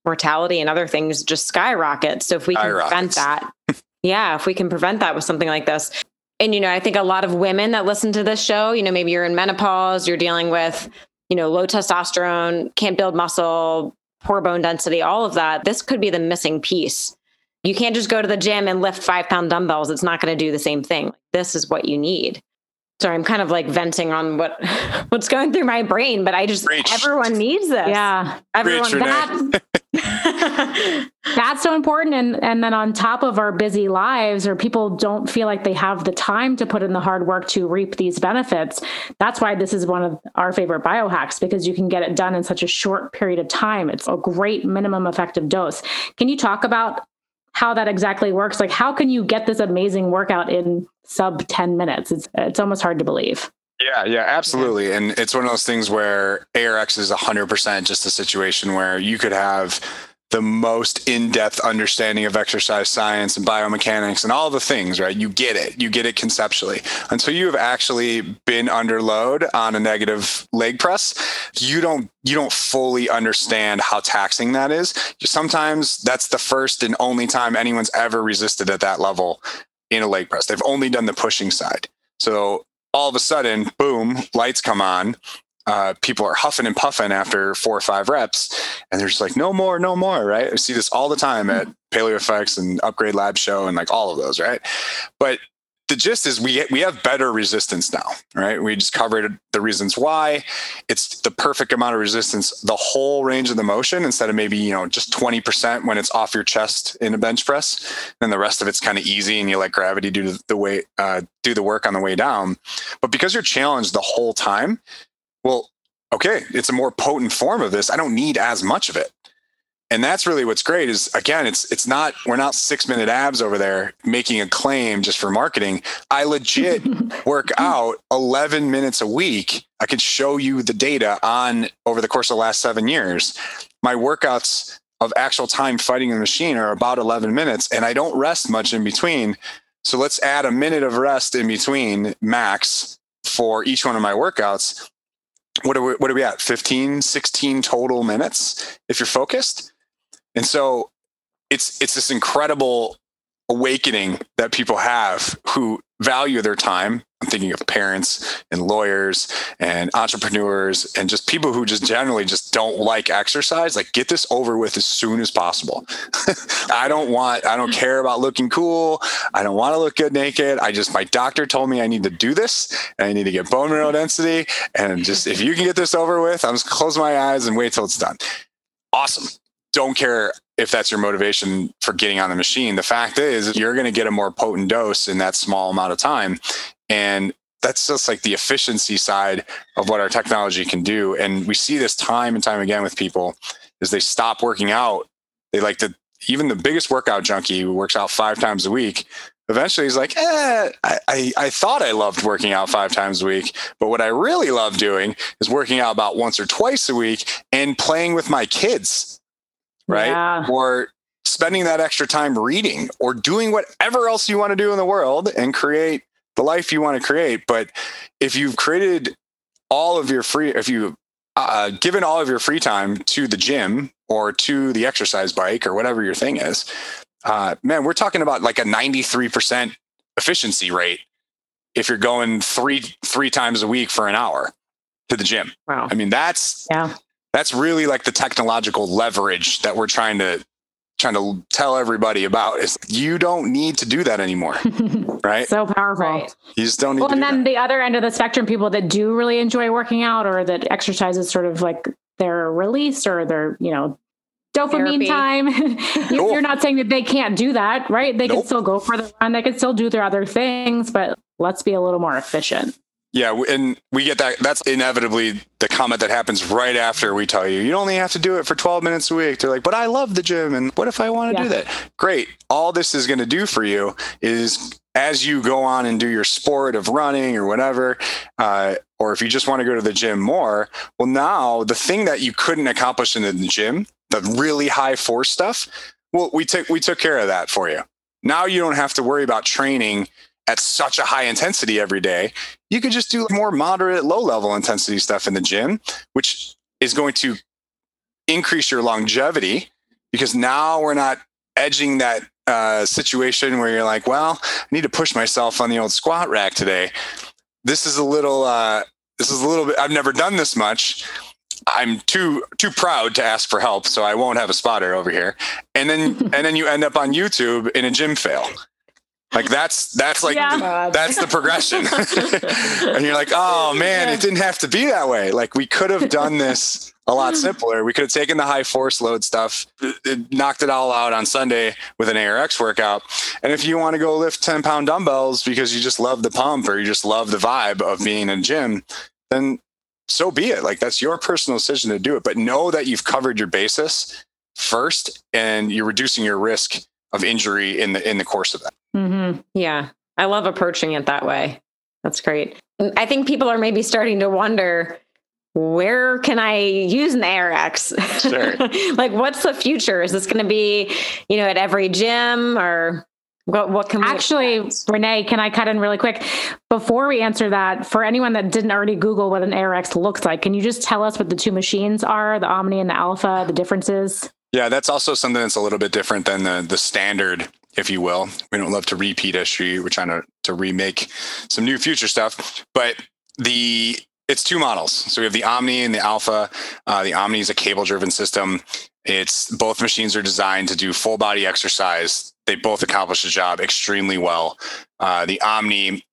mortality and other things just skyrockets. So if we can prevent that, yeah, if we can prevent that with something like this. And, you know, I think a lot of women that listen to this show, you know, maybe you're in menopause, you're dealing with, you know, low testosterone, can't build muscle, poor bone density, all of that. This could be the missing piece you can't just go to the gym and lift five pound dumbbells. It's not going to do the same thing. This is what you need. Sorry, I'm kind of like venting on what what's going through my brain, but I just Preach. everyone needs this. Yeah, everyone that That's so important. And and then on top of our busy lives, or people don't feel like they have the time to put in the hard work to reap these benefits. That's why this is one of our favorite biohacks because you can get it done in such a short period of time. It's a great minimum effective dose. Can you talk about how that exactly works? Like how can you get this amazing workout in sub 10 minutes? It's it's almost hard to believe. Yeah, yeah, absolutely. And it's one of those things where ARX is 100% just a situation where you could have the most in-depth understanding of exercise science and biomechanics and all the things, right? You get it. You get it conceptually. Until you have actually been under load on a negative leg press, you don't you don't fully understand how taxing that is. Sometimes that's the first and only time anyone's ever resisted at that level in a leg press. They've only done the pushing side. So all of a sudden, boom, lights come on. Uh, people are huffing and puffing after four or five reps, and they're just like, no more, no more, right? I see this all the time at PaleoFX and Upgrade Lab Show and like all of those, right? But the gist is we we have better resistance now, right? We just covered the reasons why. It's the perfect amount of resistance, the whole range of the motion, instead of maybe you know just twenty percent when it's off your chest in a bench press, and the rest of it's kind of easy, and you let gravity do the way uh, do the work on the way down. But because you're challenged the whole time, well, okay, it's a more potent form of this. I don't need as much of it and that's really what's great is again it's it's not we're not six minute abs over there making a claim just for marketing. I legit work out 11 minutes a week. I could show you the data on over the course of the last seven years. My workouts of actual time fighting the machine are about 11 minutes and i don't rest much in between. So let's add a minute of rest in between max for each one of my workouts. What are we, what are we at? 15 16 total minutes if you're focused and so it's it's this incredible awakening that people have who value their time. I'm thinking of parents and lawyers and entrepreneurs and just people who just generally just don't like exercise. Like, get this over with as soon as possible. I don't want, I don't hmm. care about looking cool. I don't want to look good naked. I just, my doctor told me I need to do this and I need to get bone mineral density. And just, if you can get this over with, I'm just close my eyes and wait till it's done. Awesome don't care if that's your motivation for getting on the machine. The fact is, you're going to get a more potent dose in that small amount of time. And that's just like the efficiency side of what our technology can do. And we see this time and time again with people is they stop working out. They like to, even the biggest workout junkie who works out five times a week, eventually he's like, eh, I, I, I, thought I loved working out five times a week, but what I really love doing is working out about once or twice a week and playing with my kids right? Yeah. Or spending that extra time reading or doing whatever else you want to do in the world and create the life you want to create. But if you've created all of your free, if you uh, given all of your free time to the gym or to the exercise bike or whatever your thing is, uh, man, we're talking about like a 93% efficiency rate if you're going three three times a week for an hour to the gym. Wow. I mean, that's yeah that's really like the technological leverage that we're trying to trying to tell everybody about is you don't need to do that anymore right so powerful right. you just don't need well, and then that. the other end of the spectrum people that do really enjoy working out or that exercise is sort of like their release or their you know dopamine Therapy. time you, are not saying that they can't do that right they nope. can still go for the run they can still do their other things but let's be a little more efficient yeah, and we get that. That's inevitably the comment that happens right after we tell you you only have to do it for 12 minutes a week. They're like, but I love the gym, and what if I want to yeah. do that? Great. All this is going to do for you is as you go on and do your sport of running or whatever, uh, or if you just want to go to the gym more, well, now the thing that you couldn't accomplish in the gym, the really high force stuff, well, we took we took care of that for you. Now you don't have to worry about training at such a high intensity every day. You could just do more moderate, low level intensity stuff in the gym, which is going to increase your longevity because now we're not edging that uh, situation where you're like, well, I need to push myself on the old squat rack today. This is a little, uh, this is a little bit, I've never done this much. I'm too too proud to ask for help, so I won't have a spotter over here. And then and then you end up on YouTube in a gym fail. Like that's that's like yeah. the, that's the progression. and you're like, oh man, it didn't have to be that way. Like we could have done this a lot simpler. We could have taken the high force load stuff, uh, knocked it all out on Sunday with an ARX workout. And if you want to go lift 10 pound dumbbells because you just love the pump or you just love the vibe of being in a gym, then so be it. Like that's your personal decision to do it. But know that you've covered your basis first and you're reducing your risk of injury in the in the course of that. Mm-hmm. Yeah. I love approaching it that way. That's great. I think people are maybe starting to wonder where can I use an ARX? Sure. like, what's the future? Is this going to be, you know, at every gym or what, what can actually, expect? Renee, can I cut in really quick before we answer that? For anyone that didn't already Google what an ARX looks like, can you just tell us what the two machines are, the Omni and the Alpha, the differences? Yeah, that's also something that's a little bit different than the the standard, if you will. We don't love to repeat history. We're trying to to remake some new future stuff, but the it's two models. So we have the Omni and the Alpha. Uh, the Omni is a cable driven system. It's both machines are designed to do full body exercise. They both accomplish the job extremely well. Uh, the Omni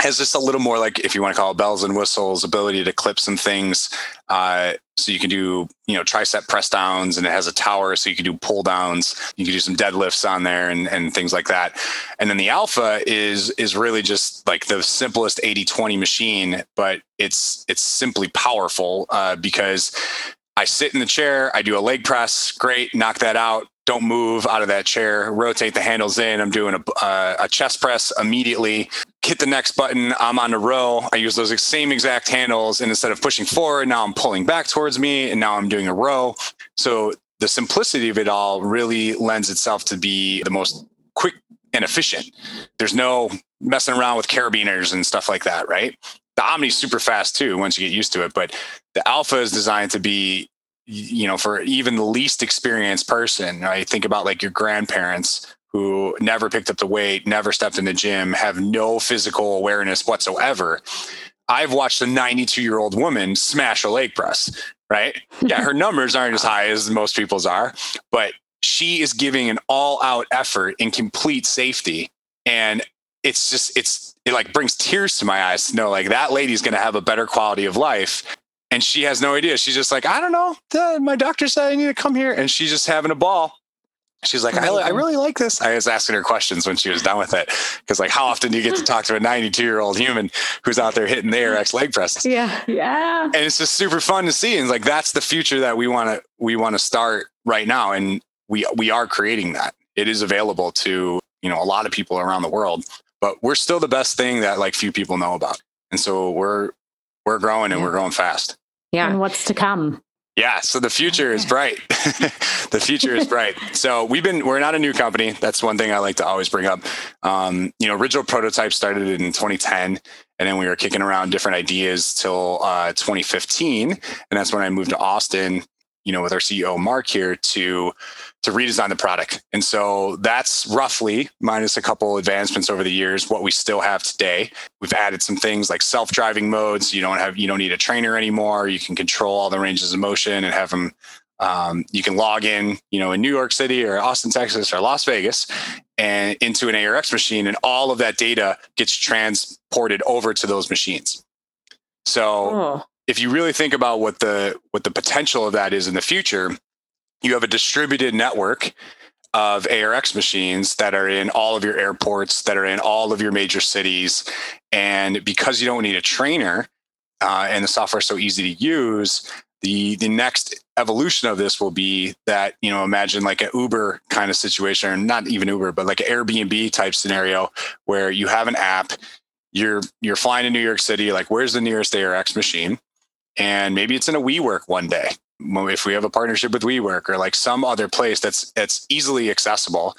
has just a little more like if you want to call it bells and whistles ability to clip some things uh, so you can do you know tricep press downs and it has a tower so you can do pull downs. You can do some deadlifts on there and, and things like that. And then the alpha is is really just like the simplest 80-20 machine but it's it's simply powerful uh, because I sit in the chair, I do a leg press, great, knock that out don't move out of that chair, rotate the handles in. I'm doing a, uh, a chest press immediately. Hit the next button. I'm on a row. I use those same exact handles. And instead of pushing forward, now I'm pulling back towards me. And now I'm doing a row. So the simplicity of it all really lends itself to be the most quick and efficient. There's no messing around with carabiners and stuff like that, right? The Omni's super fast too once you get used to it, but the Alpha is designed to be you know, for even the least experienced person, I think about like your grandparents who never picked up the weight, never stepped in the gym, have no physical awareness whatsoever. I've watched a 92 year old woman smash a leg press, right? Yeah, her numbers aren't as high as most people's are, but she is giving an all out effort in complete safety. And it's just, it's, it like brings tears to my eyes to know like that lady's going to have a better quality of life and she has no idea. She's just like, I don't know. my doctor said I need to come here, and she's just having a ball. She's like, I, I really like this. I was asking her questions when she was done with it, because like, how often do you get to talk to a 92 year old human who's out there hitting the ARX leg presses? Yeah, yeah. And it's just super fun to see, and like that's the future that we want to we want to start right now, and we we are creating that. It is available to you know a lot of people around the world, but we're still the best thing that like few people know about, and so we're we're growing and we're growing fast. Yeah. And what's to come? Yeah, so the future is bright. the future is bright. So we've been we're not a new company. That's one thing I like to always bring up. Um, you know, original prototype started in 2010, and then we were kicking around different ideas till uh, 2015, and that's when I moved to Austin you know, with our CEO Mark here to to redesign the product. And so that's roughly minus a couple advancements over the years what we still have today. We've added some things like self-driving modes. You don't have you don't need a trainer anymore. You can control all the ranges of motion and have them um, you can log in, you know, in New York City or Austin, Texas or Las Vegas and into an ARX machine and all of that data gets transported over to those machines. So oh if you really think about what the what the potential of that is in the future, you have a distributed network of ARX machines that are in all of your airports, that are in all of your major cities, and because you don't need a trainer uh, and the software is so easy to use, the the next evolution of this will be that you know imagine like an Uber kind of situation, or not even Uber, but like an Airbnb type scenario where you have an app. You're you're flying to New York City, like where's the nearest ARX machine? and maybe it's in a WeWork one day. If we have a partnership with WeWork or like some other place that's that's easily accessible,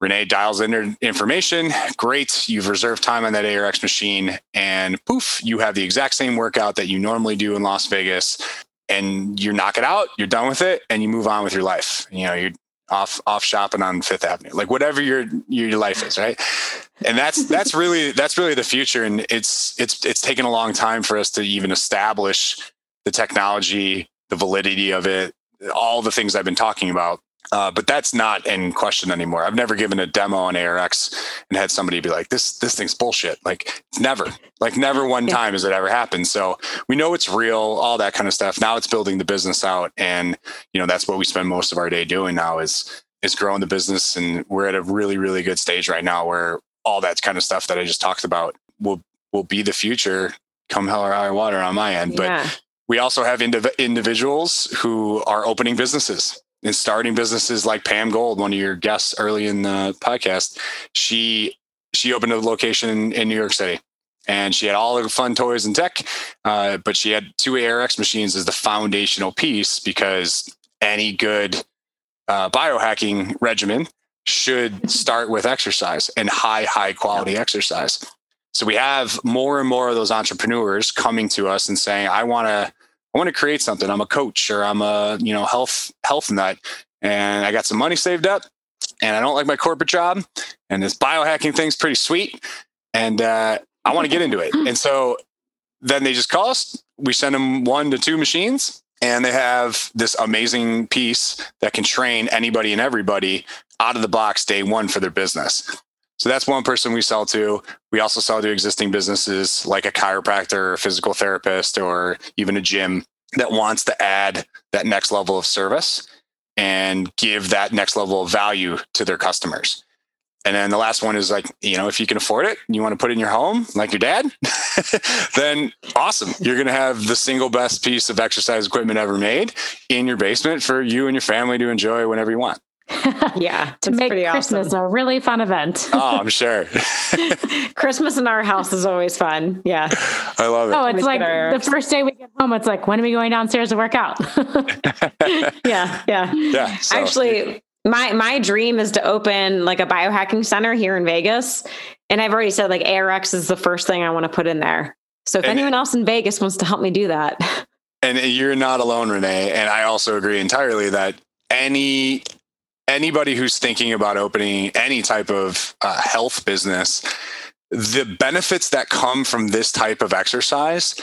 Renee dials in her information. Great, you've reserved time on that ARX machine, and poof, you have the exact same workout that you normally do in Las Vegas, and you knock it out. You're done with it, and you move on with your life. You know, you're off off shopping on Fifth Avenue, like whatever your your life is, right? And that's that's really that's really the future, and it's it's it's taken a long time for us to even establish the technology, the validity of it, all the things I've been talking about. Uh, but that's not in question anymore. I've never given a demo on ARX and had somebody be like, "This this thing's bullshit." Like it's never, like never one time has it ever happened. So we know it's real, all that kind of stuff. Now it's building the business out, and you know that's what we spend most of our day doing now is is growing the business. And we're at a really really good stage right now where all that kind of stuff that I just talked about will will be the future come hell or high water on my end. Yeah. But we also have indiv- individuals who are opening businesses and starting businesses like Pam Gold, one of your guests early in the podcast. She she opened a location in New York City and she had all the fun toys and tech, uh, but she had two ARX machines as the foundational piece because any good uh, biohacking regimen should start with exercise and high, high quality exercise. So we have more and more of those entrepreneurs coming to us and saying, I want to I want to create something. I'm a coach or I'm a, you know, health health nut and I got some money saved up and I don't like my corporate job and this biohacking thing's pretty sweet and uh, I want to get into it. And so then they just call us. We send them one to two machines and they have this amazing piece that can train anybody and everybody out of the box day one for their business. So that's one person we sell to. We also sell to existing businesses like a chiropractor, or a physical therapist, or even a gym that wants to add that next level of service and give that next level of value to their customers. And then the last one is like, you know, if you can afford it and you want to put it in your home, like your dad, then awesome. You're going to have the single best piece of exercise equipment ever made in your basement for you and your family to enjoy whenever you want. Yeah, to make Christmas awesome. a really fun event. oh, I'm sure. Christmas in our house is always fun. Yeah, I love it. Oh, it's like the first day we get home. It's like when are we going downstairs to work out? yeah, yeah, yeah. So. Actually, my my dream is to open like a biohacking center here in Vegas, and I've already said like ARX is the first thing I want to put in there. So if and anyone else in Vegas wants to help me do that. And you're not alone, Renee. And I also agree entirely that any anybody who's thinking about opening any type of uh, health business, the benefits that come from this type of exercise,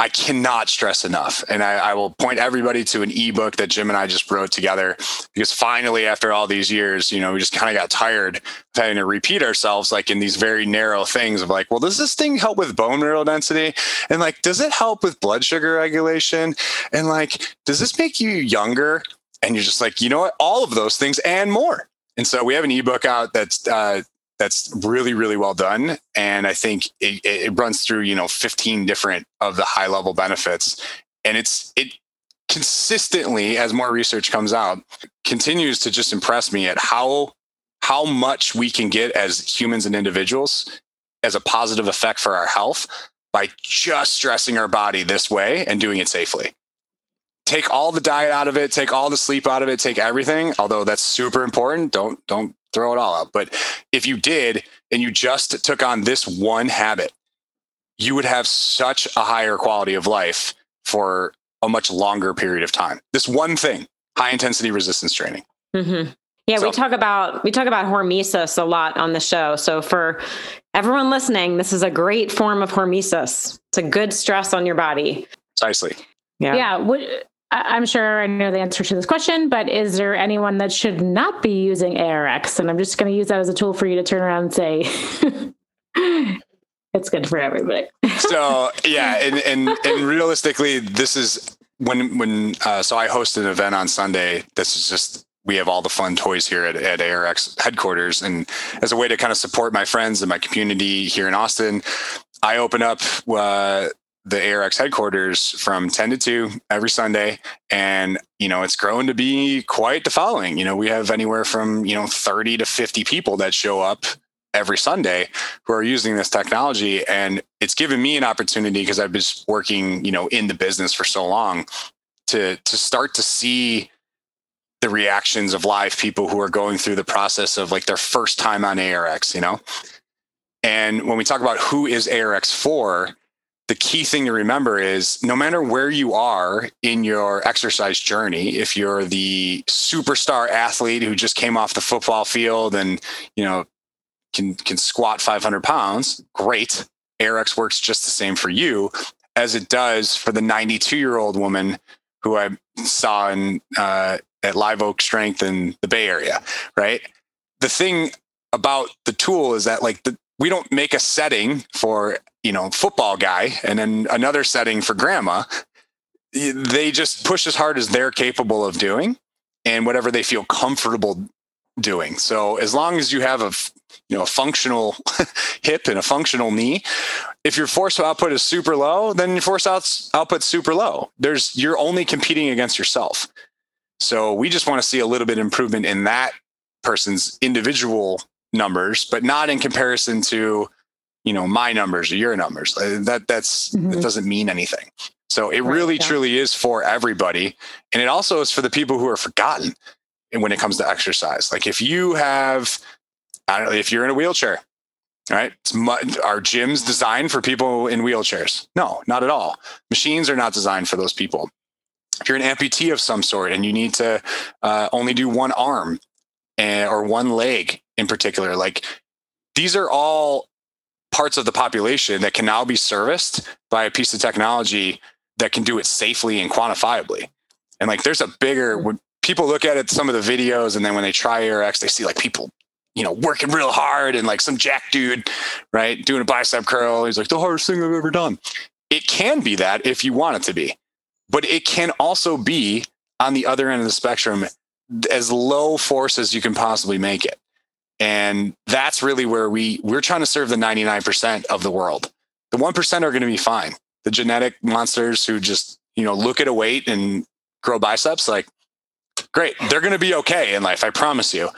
I cannot stress enough. And I, I, will point everybody to an ebook that Jim and I just wrote together because finally, after all these years, you know, we just kind of got tired of having to repeat ourselves like in these very narrow things of like, well, does this thing help with bone mineral density? And like, does it help with blood sugar regulation? And like, does this make you younger? And you're just like, you know what, all of those things and more. And so we have an ebook out that's uh, that's really really well done, and I think it, it runs through you know 15 different of the high level benefits, and it's it consistently as more research comes out continues to just impress me at how how much we can get as humans and individuals as a positive effect for our health by just stressing our body this way and doing it safely take all the diet out of it, take all the sleep out of it, take everything, although that's super important. Don't don't throw it all out. But if you did and you just took on this one habit, you would have such a higher quality of life for a much longer period of time. This one thing, high intensity resistance training. Mm-hmm. Yeah, so, we talk about we talk about hormesis a lot on the show. So for everyone listening, this is a great form of hormesis. It's a good stress on your body. Precisely. Yeah. Yeah. I'm sure I know the answer to this question, but is there anyone that should not be using ARX? And I'm just going to use that as a tool for you to turn around and say, it's good for everybody. so yeah, and, and and realistically, this is when when uh, so I host an event on Sunday. This is just we have all the fun toys here at, at ARX headquarters, and as a way to kind of support my friends and my community here in Austin, I open up uh, the ARX headquarters from 10 to 2 every Sunday. And, you know, it's grown to be quite the following. You know, we have anywhere from, you know, 30 to 50 people that show up every Sunday who are using this technology. And it's given me an opportunity because I've been working, you know, in the business for so long to to start to see the reactions of live people who are going through the process of like their first time on ARX, you know? And when we talk about who is ARX for, the key thing to remember is no matter where you are in your exercise journey, if you're the superstar athlete who just came off the football field and, you know, can, can squat 500 pounds, great. ARX works just the same for you as it does for the 92 year old woman who I saw in uh, at Live Oak Strength in the Bay Area, right? The thing about the tool is that like the, we don't make a setting for you know football guy and then another setting for grandma. They just push as hard as they're capable of doing and whatever they feel comfortable doing. So as long as you have a you know a functional hip and a functional knee, if your force output is super low, then your force out, output's super low. There's you're only competing against yourself. So we just want to see a little bit improvement in that person's individual numbers, but not in comparison to you know my numbers or your numbers. Uh, that that's mm-hmm. that doesn't mean anything. So it right, really yeah. truly is for everybody, and it also is for the people who are forgotten when it comes to exercise. Like if you have, I don't know, if you're in a wheelchair, right? It's are gyms designed for people in wheelchairs? No, not at all. Machines are not designed for those people. If you're an amputee of some sort and you need to uh, only do one arm and, eh, or one leg in particular, like these are all parts of the population that can now be serviced by a piece of technology that can do it safely and quantifiably. And like there's a bigger when people look at it, some of the videos, and then when they try ARX, they see like people you know, working real hard and like some jack dude, right, doing a bicep curl. He's like, the hardest thing I've ever done. It can be that if you want it to be, but it can also be on the other end of the spectrum as low force as you can possibly make it. And that's really where we we're trying to serve the 99% of the world. The 1% are going to be fine. The genetic monsters who just, you know, look at a weight and grow biceps like great. They're going to be okay in life. I promise you.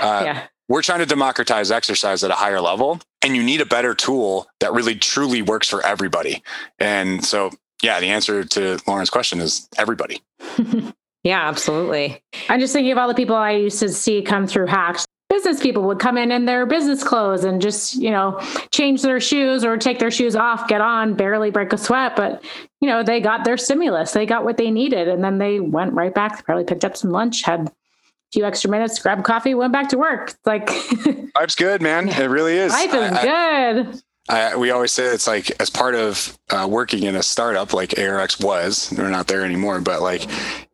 Uh, yeah we're trying to democratize exercise at a higher level and you need a better tool that really truly works for everybody and so yeah the answer to lauren's question is everybody yeah absolutely i'm just thinking of all the people i used to see come through hacks business people would come in in their business clothes and just you know change their shoes or take their shoes off get on barely break a sweat but you know they got their stimulus they got what they needed and then they went right back probably picked up some lunch had a few extra minutes, grab coffee, went back to work. It's like life's good, man. It really is. Life is I, good. I, we always say it's like as part of uh, working in a startup like ARX was. They're not there anymore, but like,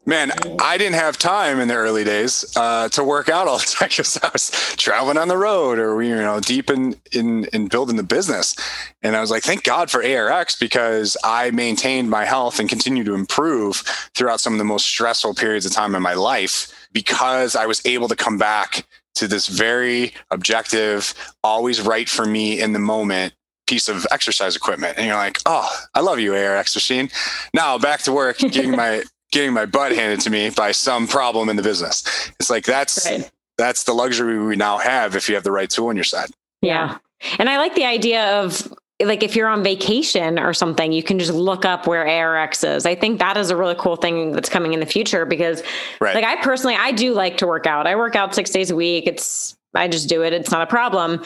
man, I didn't have time in the early days uh, to work out all the time because I was traveling on the road or you know deep in in in building the business. And I was like, thank God for ARX because I maintained my health and continue to improve throughout some of the most stressful periods of time in my life because I was able to come back to this very objective, always right for me in the moment piece of exercise equipment. And you're like, oh, I love you, ARX machine. Now back to work, getting my getting my butt handed to me by some problem in the business. It's like that's right. that's the luxury we now have if you have the right tool on your side. Yeah. And I like the idea of like if you're on vacation or something, you can just look up where ARX is. I think that is a really cool thing that's coming in the future because right. like I personally I do like to work out. I work out 6 days a week. It's I just do it. It's not a problem.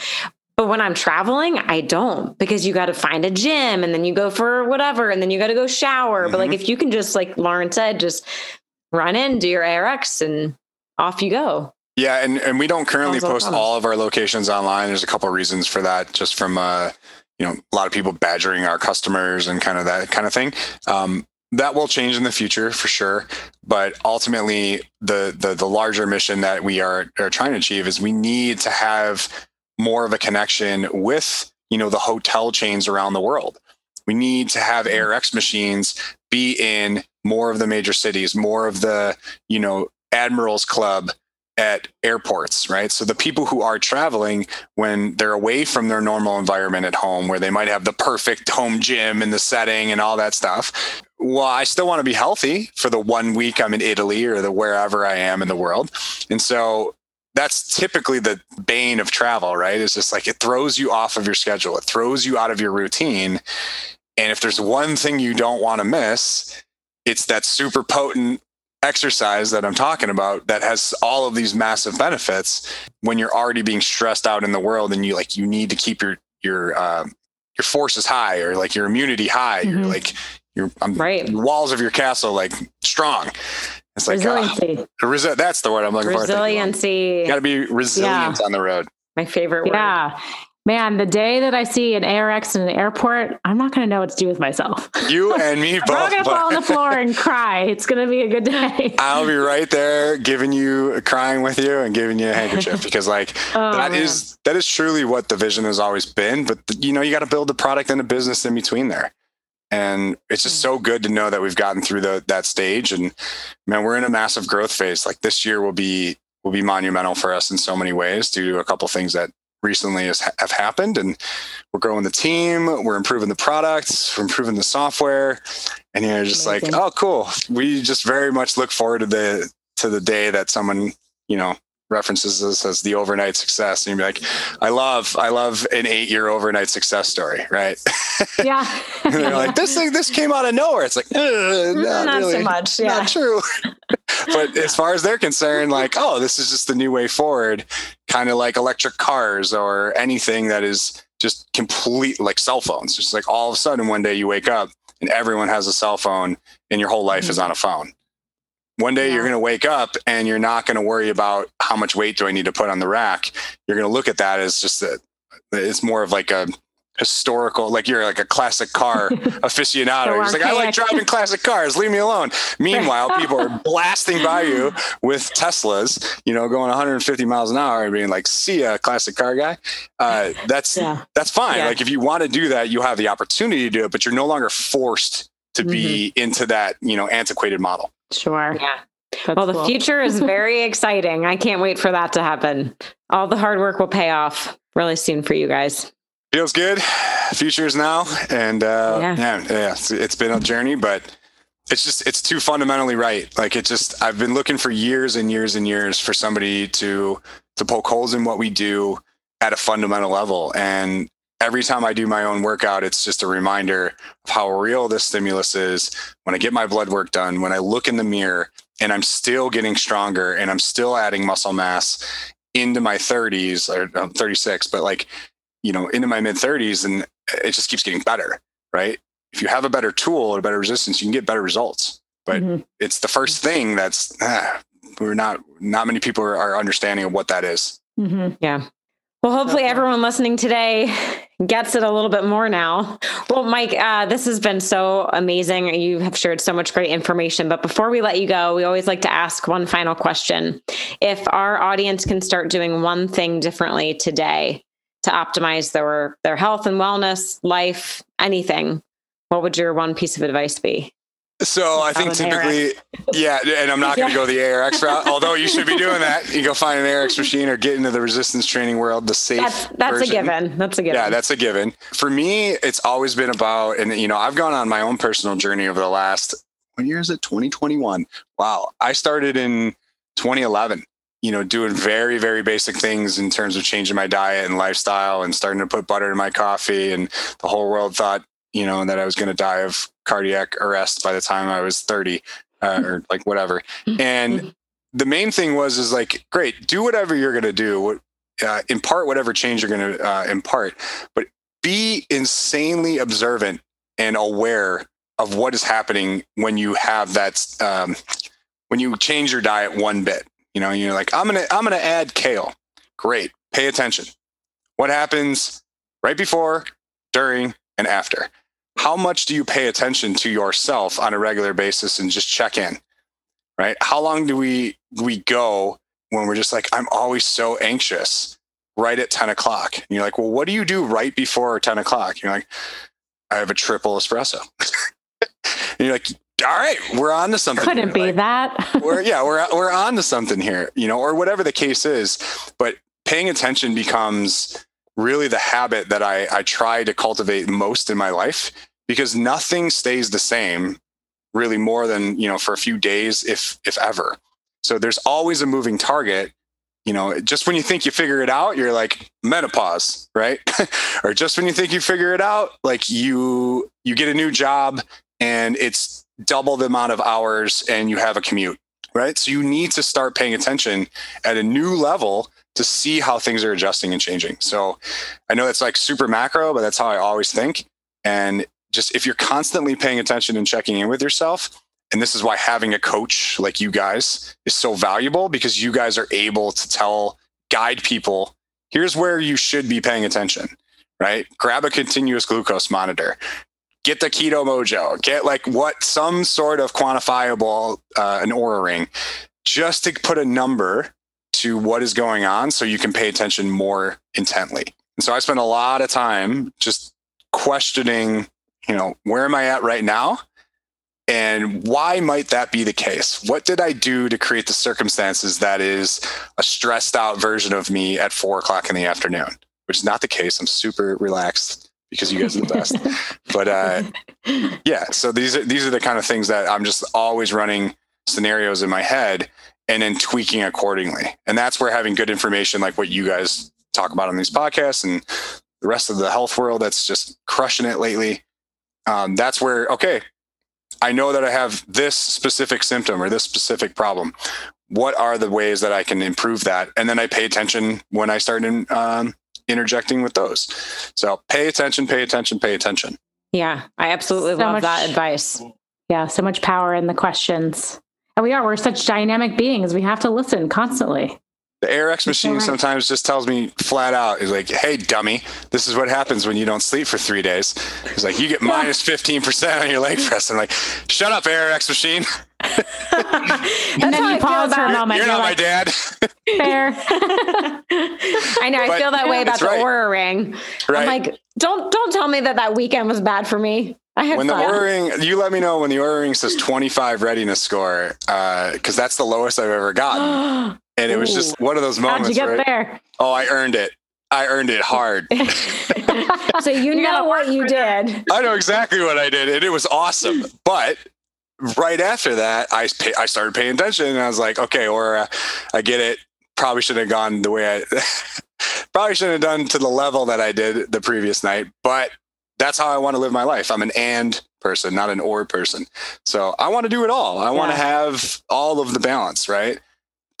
But when I'm traveling, I don't because you got to find a gym and then you go for whatever and then you got to go shower. Mm-hmm. But like mm-hmm. if you can just like Lauren said, just run in, do your ARX and off you go. Yeah, and, and we don't currently post all of our locations online. There's a couple of reasons for that, just from uh, you know a lot of people badgering our customers and kind of that kind of thing um, that will change in the future for sure but ultimately the, the the larger mission that we are are trying to achieve is we need to have more of a connection with you know the hotel chains around the world we need to have mm-hmm. ARX machines be in more of the major cities more of the you know admirals club at airports, right? So the people who are traveling when they're away from their normal environment at home, where they might have the perfect home gym and the setting and all that stuff. Well, I still want to be healthy for the one week I'm in Italy or the wherever I am in the world. And so that's typically the bane of travel, right? It's just like it throws you off of your schedule, it throws you out of your routine. And if there's one thing you don't want to miss, it's that super potent exercise that I'm talking about that has all of these massive benefits when you're already being stressed out in the world and you like you need to keep your your um, your forces high or like your immunity high. Mm-hmm. You're like your um, right. walls of your castle like strong. It's like ah, resiliency. Oh, resi- that's the word I'm looking resiliency. for. Resiliency. Got to be resilient yeah. on the road. My favorite word. Yeah. Man, the day that I see an ARX in an airport, I'm not going to know what to do with myself. You and me both. I'm going to fall on the floor and cry. It's going to be a good day. I'll be right there, giving you, crying with you, and giving you a handkerchief because, like, oh, that man. is that is truly what the vision has always been. But you know, you got to build a product and a business in between there and it's just hmm. so good to know that we've gotten through the, that stage. And man we're in a massive growth phase. Like this year will be will be monumental for us in so many ways due to a couple things that recently has, have happened. And we're growing the team. We're improving the products. We're improving the software. And you're just Amazing. like oh cool. We just very much look forward to the to the day that someone you know references this as the overnight success and you'd be like i love i love an eight year overnight success story right? Yeah. They're like this thing this came out of nowhere. It's like uh, not, not really, so much yeah. not true. But as far as they're concerned like oh this is just the new way forward kind of like electric cars or anything that is just complete like cell phones. Just like all of a sudden one day you wake up and everyone has a cell phone and your whole life mm-hmm. is on a phone one day yeah. you're going to wake up and you're not going to worry about how much weight do I need to put on the rack. You're going to look at that as just a, it's more of like a historical, like you're like a classic car aficionado. He's like, I like driving classic cars. Leave me alone. Meanwhile, people are blasting by you with Teslas, you know, going 150 miles an hour and being like, see a classic car guy. Uh, that's, yeah. that's fine. Yeah. Like if you want to do that, you have the opportunity to do it, but you're no longer forced to mm-hmm. be into that, you know, antiquated model. Sure. Yeah. That's well, the cool. future is very exciting. I can't wait for that to happen. All the hard work will pay off really soon for you guys. Feels good. Future is now, and uh, yeah, yeah, yeah it's, it's been a journey, but it's just it's too fundamentally right. Like it just I've been looking for years and years and years for somebody to to poke holes in what we do at a fundamental level, and every time I do my own workout, it's just a reminder of how real this stimulus is. When I get my blood work done, when I look in the mirror and I'm still getting stronger and I'm still adding muscle mass into my 30s or I'm um, 36, but like, you know, into my mid 30s, and it just keeps getting better, right? If you have a better tool or a better resistance, you can get better results. But mm-hmm. it's the first thing that's ah, we're not not many people are, are understanding of what that is. Mm-hmm. Yeah. Well, hopefully, everyone listening today gets it a little bit more now. Well, Mike, uh, this has been so amazing. You have shared so much great information. But before we let you go, we always like to ask one final question. If our audience can start doing one thing differently today to optimize their their health and wellness, life, anything, what would your one piece of advice be? So I think typically, yeah, and I'm not going to go the ARX route, although you should be doing that. You go find an ARX machine or get into the resistance training world, the safe. That's, that's a given. That's a given. Yeah, that's a given. For me, it's always been about, and you know, I've gone on my own personal journey over the last, what year is it? 2021. Wow. I started in 2011 you know, doing very, very basic things in terms of changing my diet and lifestyle and starting to put butter in my coffee. And the whole world thought, you know, and that I was going to die of cardiac arrest by the time I was 30 uh, or like whatever. And the main thing was, is like, great, do whatever you're going to do, uh, impart whatever change you're going to uh, impart, but be insanely observant and aware of what is happening when you have that, um, when you change your diet one bit. You know, you're like, I'm gonna, I'm gonna add kale. Great, pay attention. What happens right before, during, and after? How much do you pay attention to yourself on a regular basis and just check in right? How long do we we go when we're just like i'm always so anxious right at 10 o'clock? And you're like well what do you do right before 10 o'clock? You're like i have a triple espresso. And you're like all right we're on to something couldn't here. be like, that. we're yeah we're, we're on to something here you know or whatever the case is. But paying attention becomes really the habit that I, I try to cultivate most in my life because nothing stays the same really more than you know for a few days if if ever so there's always a moving target you know just when you think you figure it out you're like menopause right or just when you think you figure it out like you you get a new job and it's double the amount of hours and you have a commute right so you need to start paying attention at a new level to see how things are adjusting and changing. So I know that's like super macro, but that's how I always think. And just if you're constantly paying attention and checking in with yourself, and this is why having a coach like you guys is so valuable because you guys are able to tell, guide people here's where you should be paying attention, right? Grab a continuous glucose monitor. Get the keto mojo. Get like what some sort of quantifiable uh, an Oura ring, just to put a number to what is going on, so you can pay attention more intently. And so I spend a lot of time just questioning, you know, where am I at right now? And why might that be the case? What did I do to create the circumstances that is a stressed out version of me at four o'clock in the afternoon? Which is not the case. I'm super relaxed because you guys are the best. but uh, yeah, so these are these are the kind of things that I'm just always running scenarios in my head and then tweaking accordingly. And that's where having good information like what you guys talk about on these podcasts and the rest of the health world that's just crushing it lately. Um, that's where okay, I know that I have this specific symptom or this specific problem. What are the ways that I can improve that? And then I pay attention when I start in, um, interjecting with those. So pay attention, pay attention, pay attention. Yeah, I absolutely so love much, that advice. Yeah, so much power in the questions. And we are, we're such dynamic beings. We have to listen constantly. The ARX machine right. sometimes just tells me flat out, is like, hey, dummy, this is what happens when you don't sleep for three days. It's like, you get minus 15% on your leg press. I'm like, shut up, ARX machine. and then you pause for a moment. You're, you're not like, my dad. Fair. I know. I but, feel that way about the right. Oura ring. Right. I'm like, don't don't tell me that that weekend was bad for me. I had when fun. the Oura ring, you let me know when the Oura ring says 25 readiness score, because uh, that's the lowest I've ever gotten. and it was just one of those moments. How'd you get right? there? Oh, I earned it. I earned it hard. so you, you know what you did. I know exactly what I did, and it was awesome. But right after that, I pay, I started paying attention, and I was like, okay, or uh, I get it. Probably shouldn't have gone the way I. probably shouldn't have done to the level that I did the previous night, but that's how I want to live my life. I'm an and person, not an or person. So I want to do it all. I yeah. want to have all of the balance, right?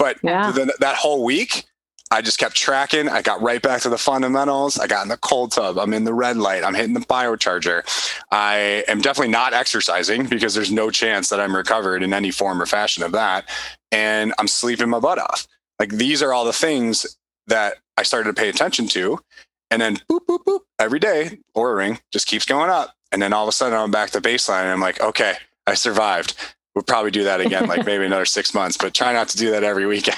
But yeah. the, that whole week, I just kept tracking. I got right back to the fundamentals. I got in the cold tub. I'm in the red light. I'm hitting the biocharger. I am definitely not exercising because there's no chance that I'm recovered in any form or fashion of that. And I'm sleeping my butt off. Like these are all the things that I started to pay attention to. And then boop, boop, boop, every day, Oura ring just keeps going up. And then all of a sudden I'm back to baseline and I'm like, okay, I survived we'll probably do that again, like maybe another six months, but try not to do that every weekend.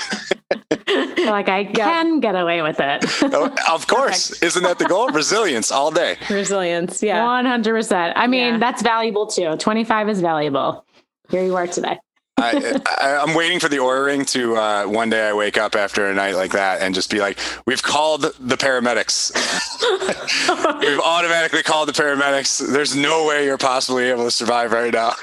like I can get away with it. oh, of course. Perfect. Isn't that the goal? Resilience all day. Resilience. Yeah. 100%. I mean, yeah. that's valuable too. 25 is valuable. Here you are today. I, am waiting for the Oura ring to uh, one day I wake up after a night like that and just be like, we've called the paramedics. we've automatically called the paramedics. There's no way you're possibly able to survive right now.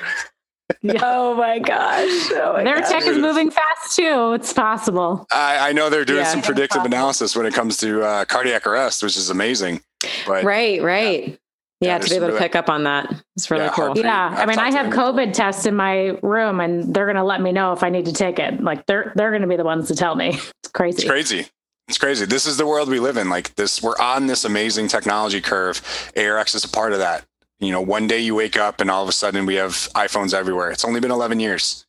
oh my gosh. Oh my Their gosh. tech is moving fast too. It's possible. I, I know they're doing yeah, some predictive analysis when it comes to uh, cardiac arrest, which is amazing. But, right, right. Yeah. Yeah, to be able really, to pick up on that. It's really yeah, cool. Yeah. I mean, I have COVID tests in my room and they're going to let me know if I need to take it. Like they're, they're going to be the ones to tell me. It's crazy. It's crazy. It's crazy. This is the world we live in. Like this, we're on this amazing technology curve. ARX is a part of that you know, one day you wake up and all of a sudden we have iPhones everywhere. It's only been 11 years.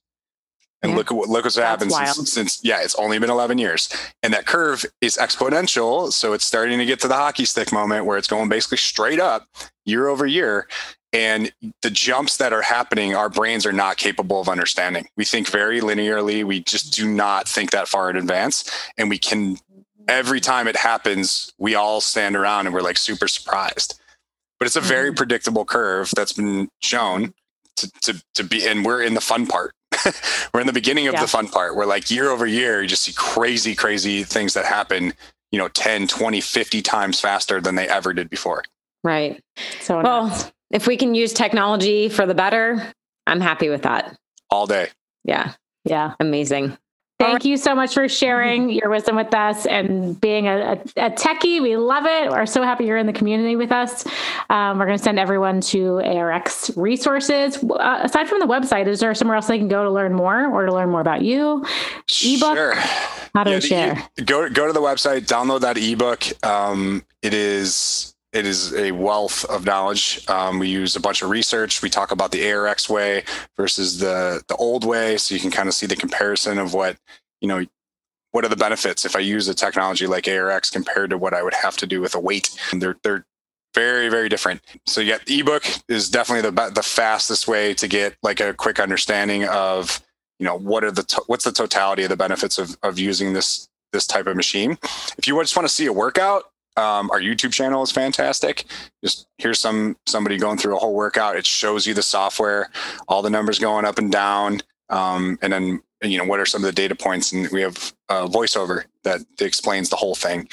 And yeah. look at what look what's happened since, since, yeah, it's only been 11 years, and that curve is exponential. So it's starting to get to the hockey stick moment where it's going basically straight up year over year. And the jumps that are happening, our brains are not capable of understanding. We think very linearly. We just do not think that far in advance, and we can. Every time it happens, we all stand around and we're like super surprised but it's a very mm-hmm. predictable curve that's been shown to, to, to be, and we're in the fun part. we're in the beginning of yeah. the fun part where like year over year, you just see crazy, crazy things that happen, you know, 10, 20, 50 times faster than they ever did before. Right. So, well, nuts. if we can use technology for the better, I'm happy with that. All day. Yeah. Yeah. Amazing. Thank you so much for sharing your wisdom with us and being a, a, a techie. We love it. We're so happy you're in the community with us. Um, we're going to send everyone to ARX resources. Uh, aside from the website, is there somewhere else they can go to learn more or to learn more about you? Ebook? Sure. How do yeah, we share? E- go, go to the website, download that ebook. Um, it is it is a wealth of knowledge. Um, we use a bunch of research. We talk about the ARX way versus the the old way, so you can kind of see the comparison of what you know what are the benefits if I use a technology like ARX compared to what I would have to do with a weight? And they're they're very very different. So yeah, ebook is definitely the the fastest way to get like a quick understanding of you know what are the to- what's the totality of the benefits of of using this this type of machine. If you just want to see a workout, um, our YouTube channel is fantastic. Just here's some somebody going through a whole workout. It shows you the software, all the numbers going up and down, um, and then you know what are some of the data points and we have a voiceover that explains the whole thing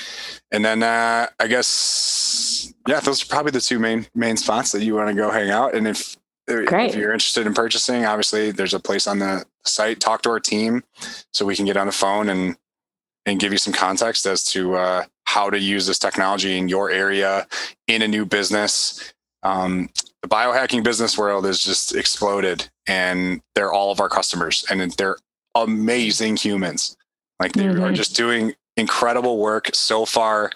and then uh, i guess yeah those are probably the two main main spots that you want to go hang out and if Great. if you're interested in purchasing obviously there's a place on the site talk to our team so we can get on the phone and and give you some context as to uh, how to use this technology in your area in a new business um, the biohacking business world has just exploded and they're all of our customers and they're amazing humans. Like they mm-hmm. are just doing incredible work so far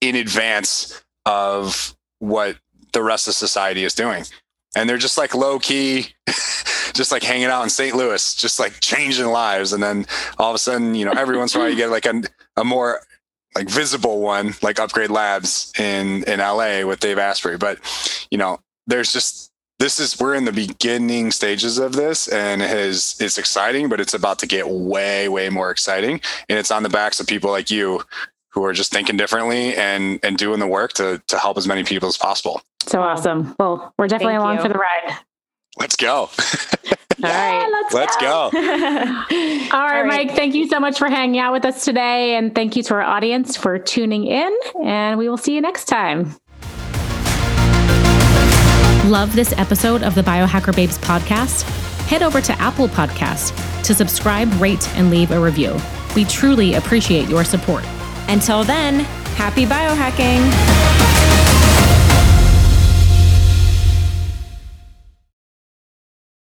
in advance of what the rest of society is doing. And they're just like low key, just like hanging out in St. Louis, just like changing lives. And then all of a sudden, you know, every once in a while you get like a, a more like visible one, like Upgrade Labs in in LA with Dave Asprey. But you know, there's just this is we're in the beginning stages of this and it has it's exciting but it's about to get way way more exciting and it's on the backs of people like you who are just thinking differently and and doing the work to to help as many people as possible so awesome well we're definitely Thank along you. for the ride let's go all right let's, let's go, go. all, right, all right mike thank you so much for hanging out with us today and thank you to our audience for tuning in and we will see you next time Love this episode of the Biohacker Babes podcast? Head over to Apple Podcast to subscribe, rate, and leave a review. We truly appreciate your support. Until then, happy biohacking.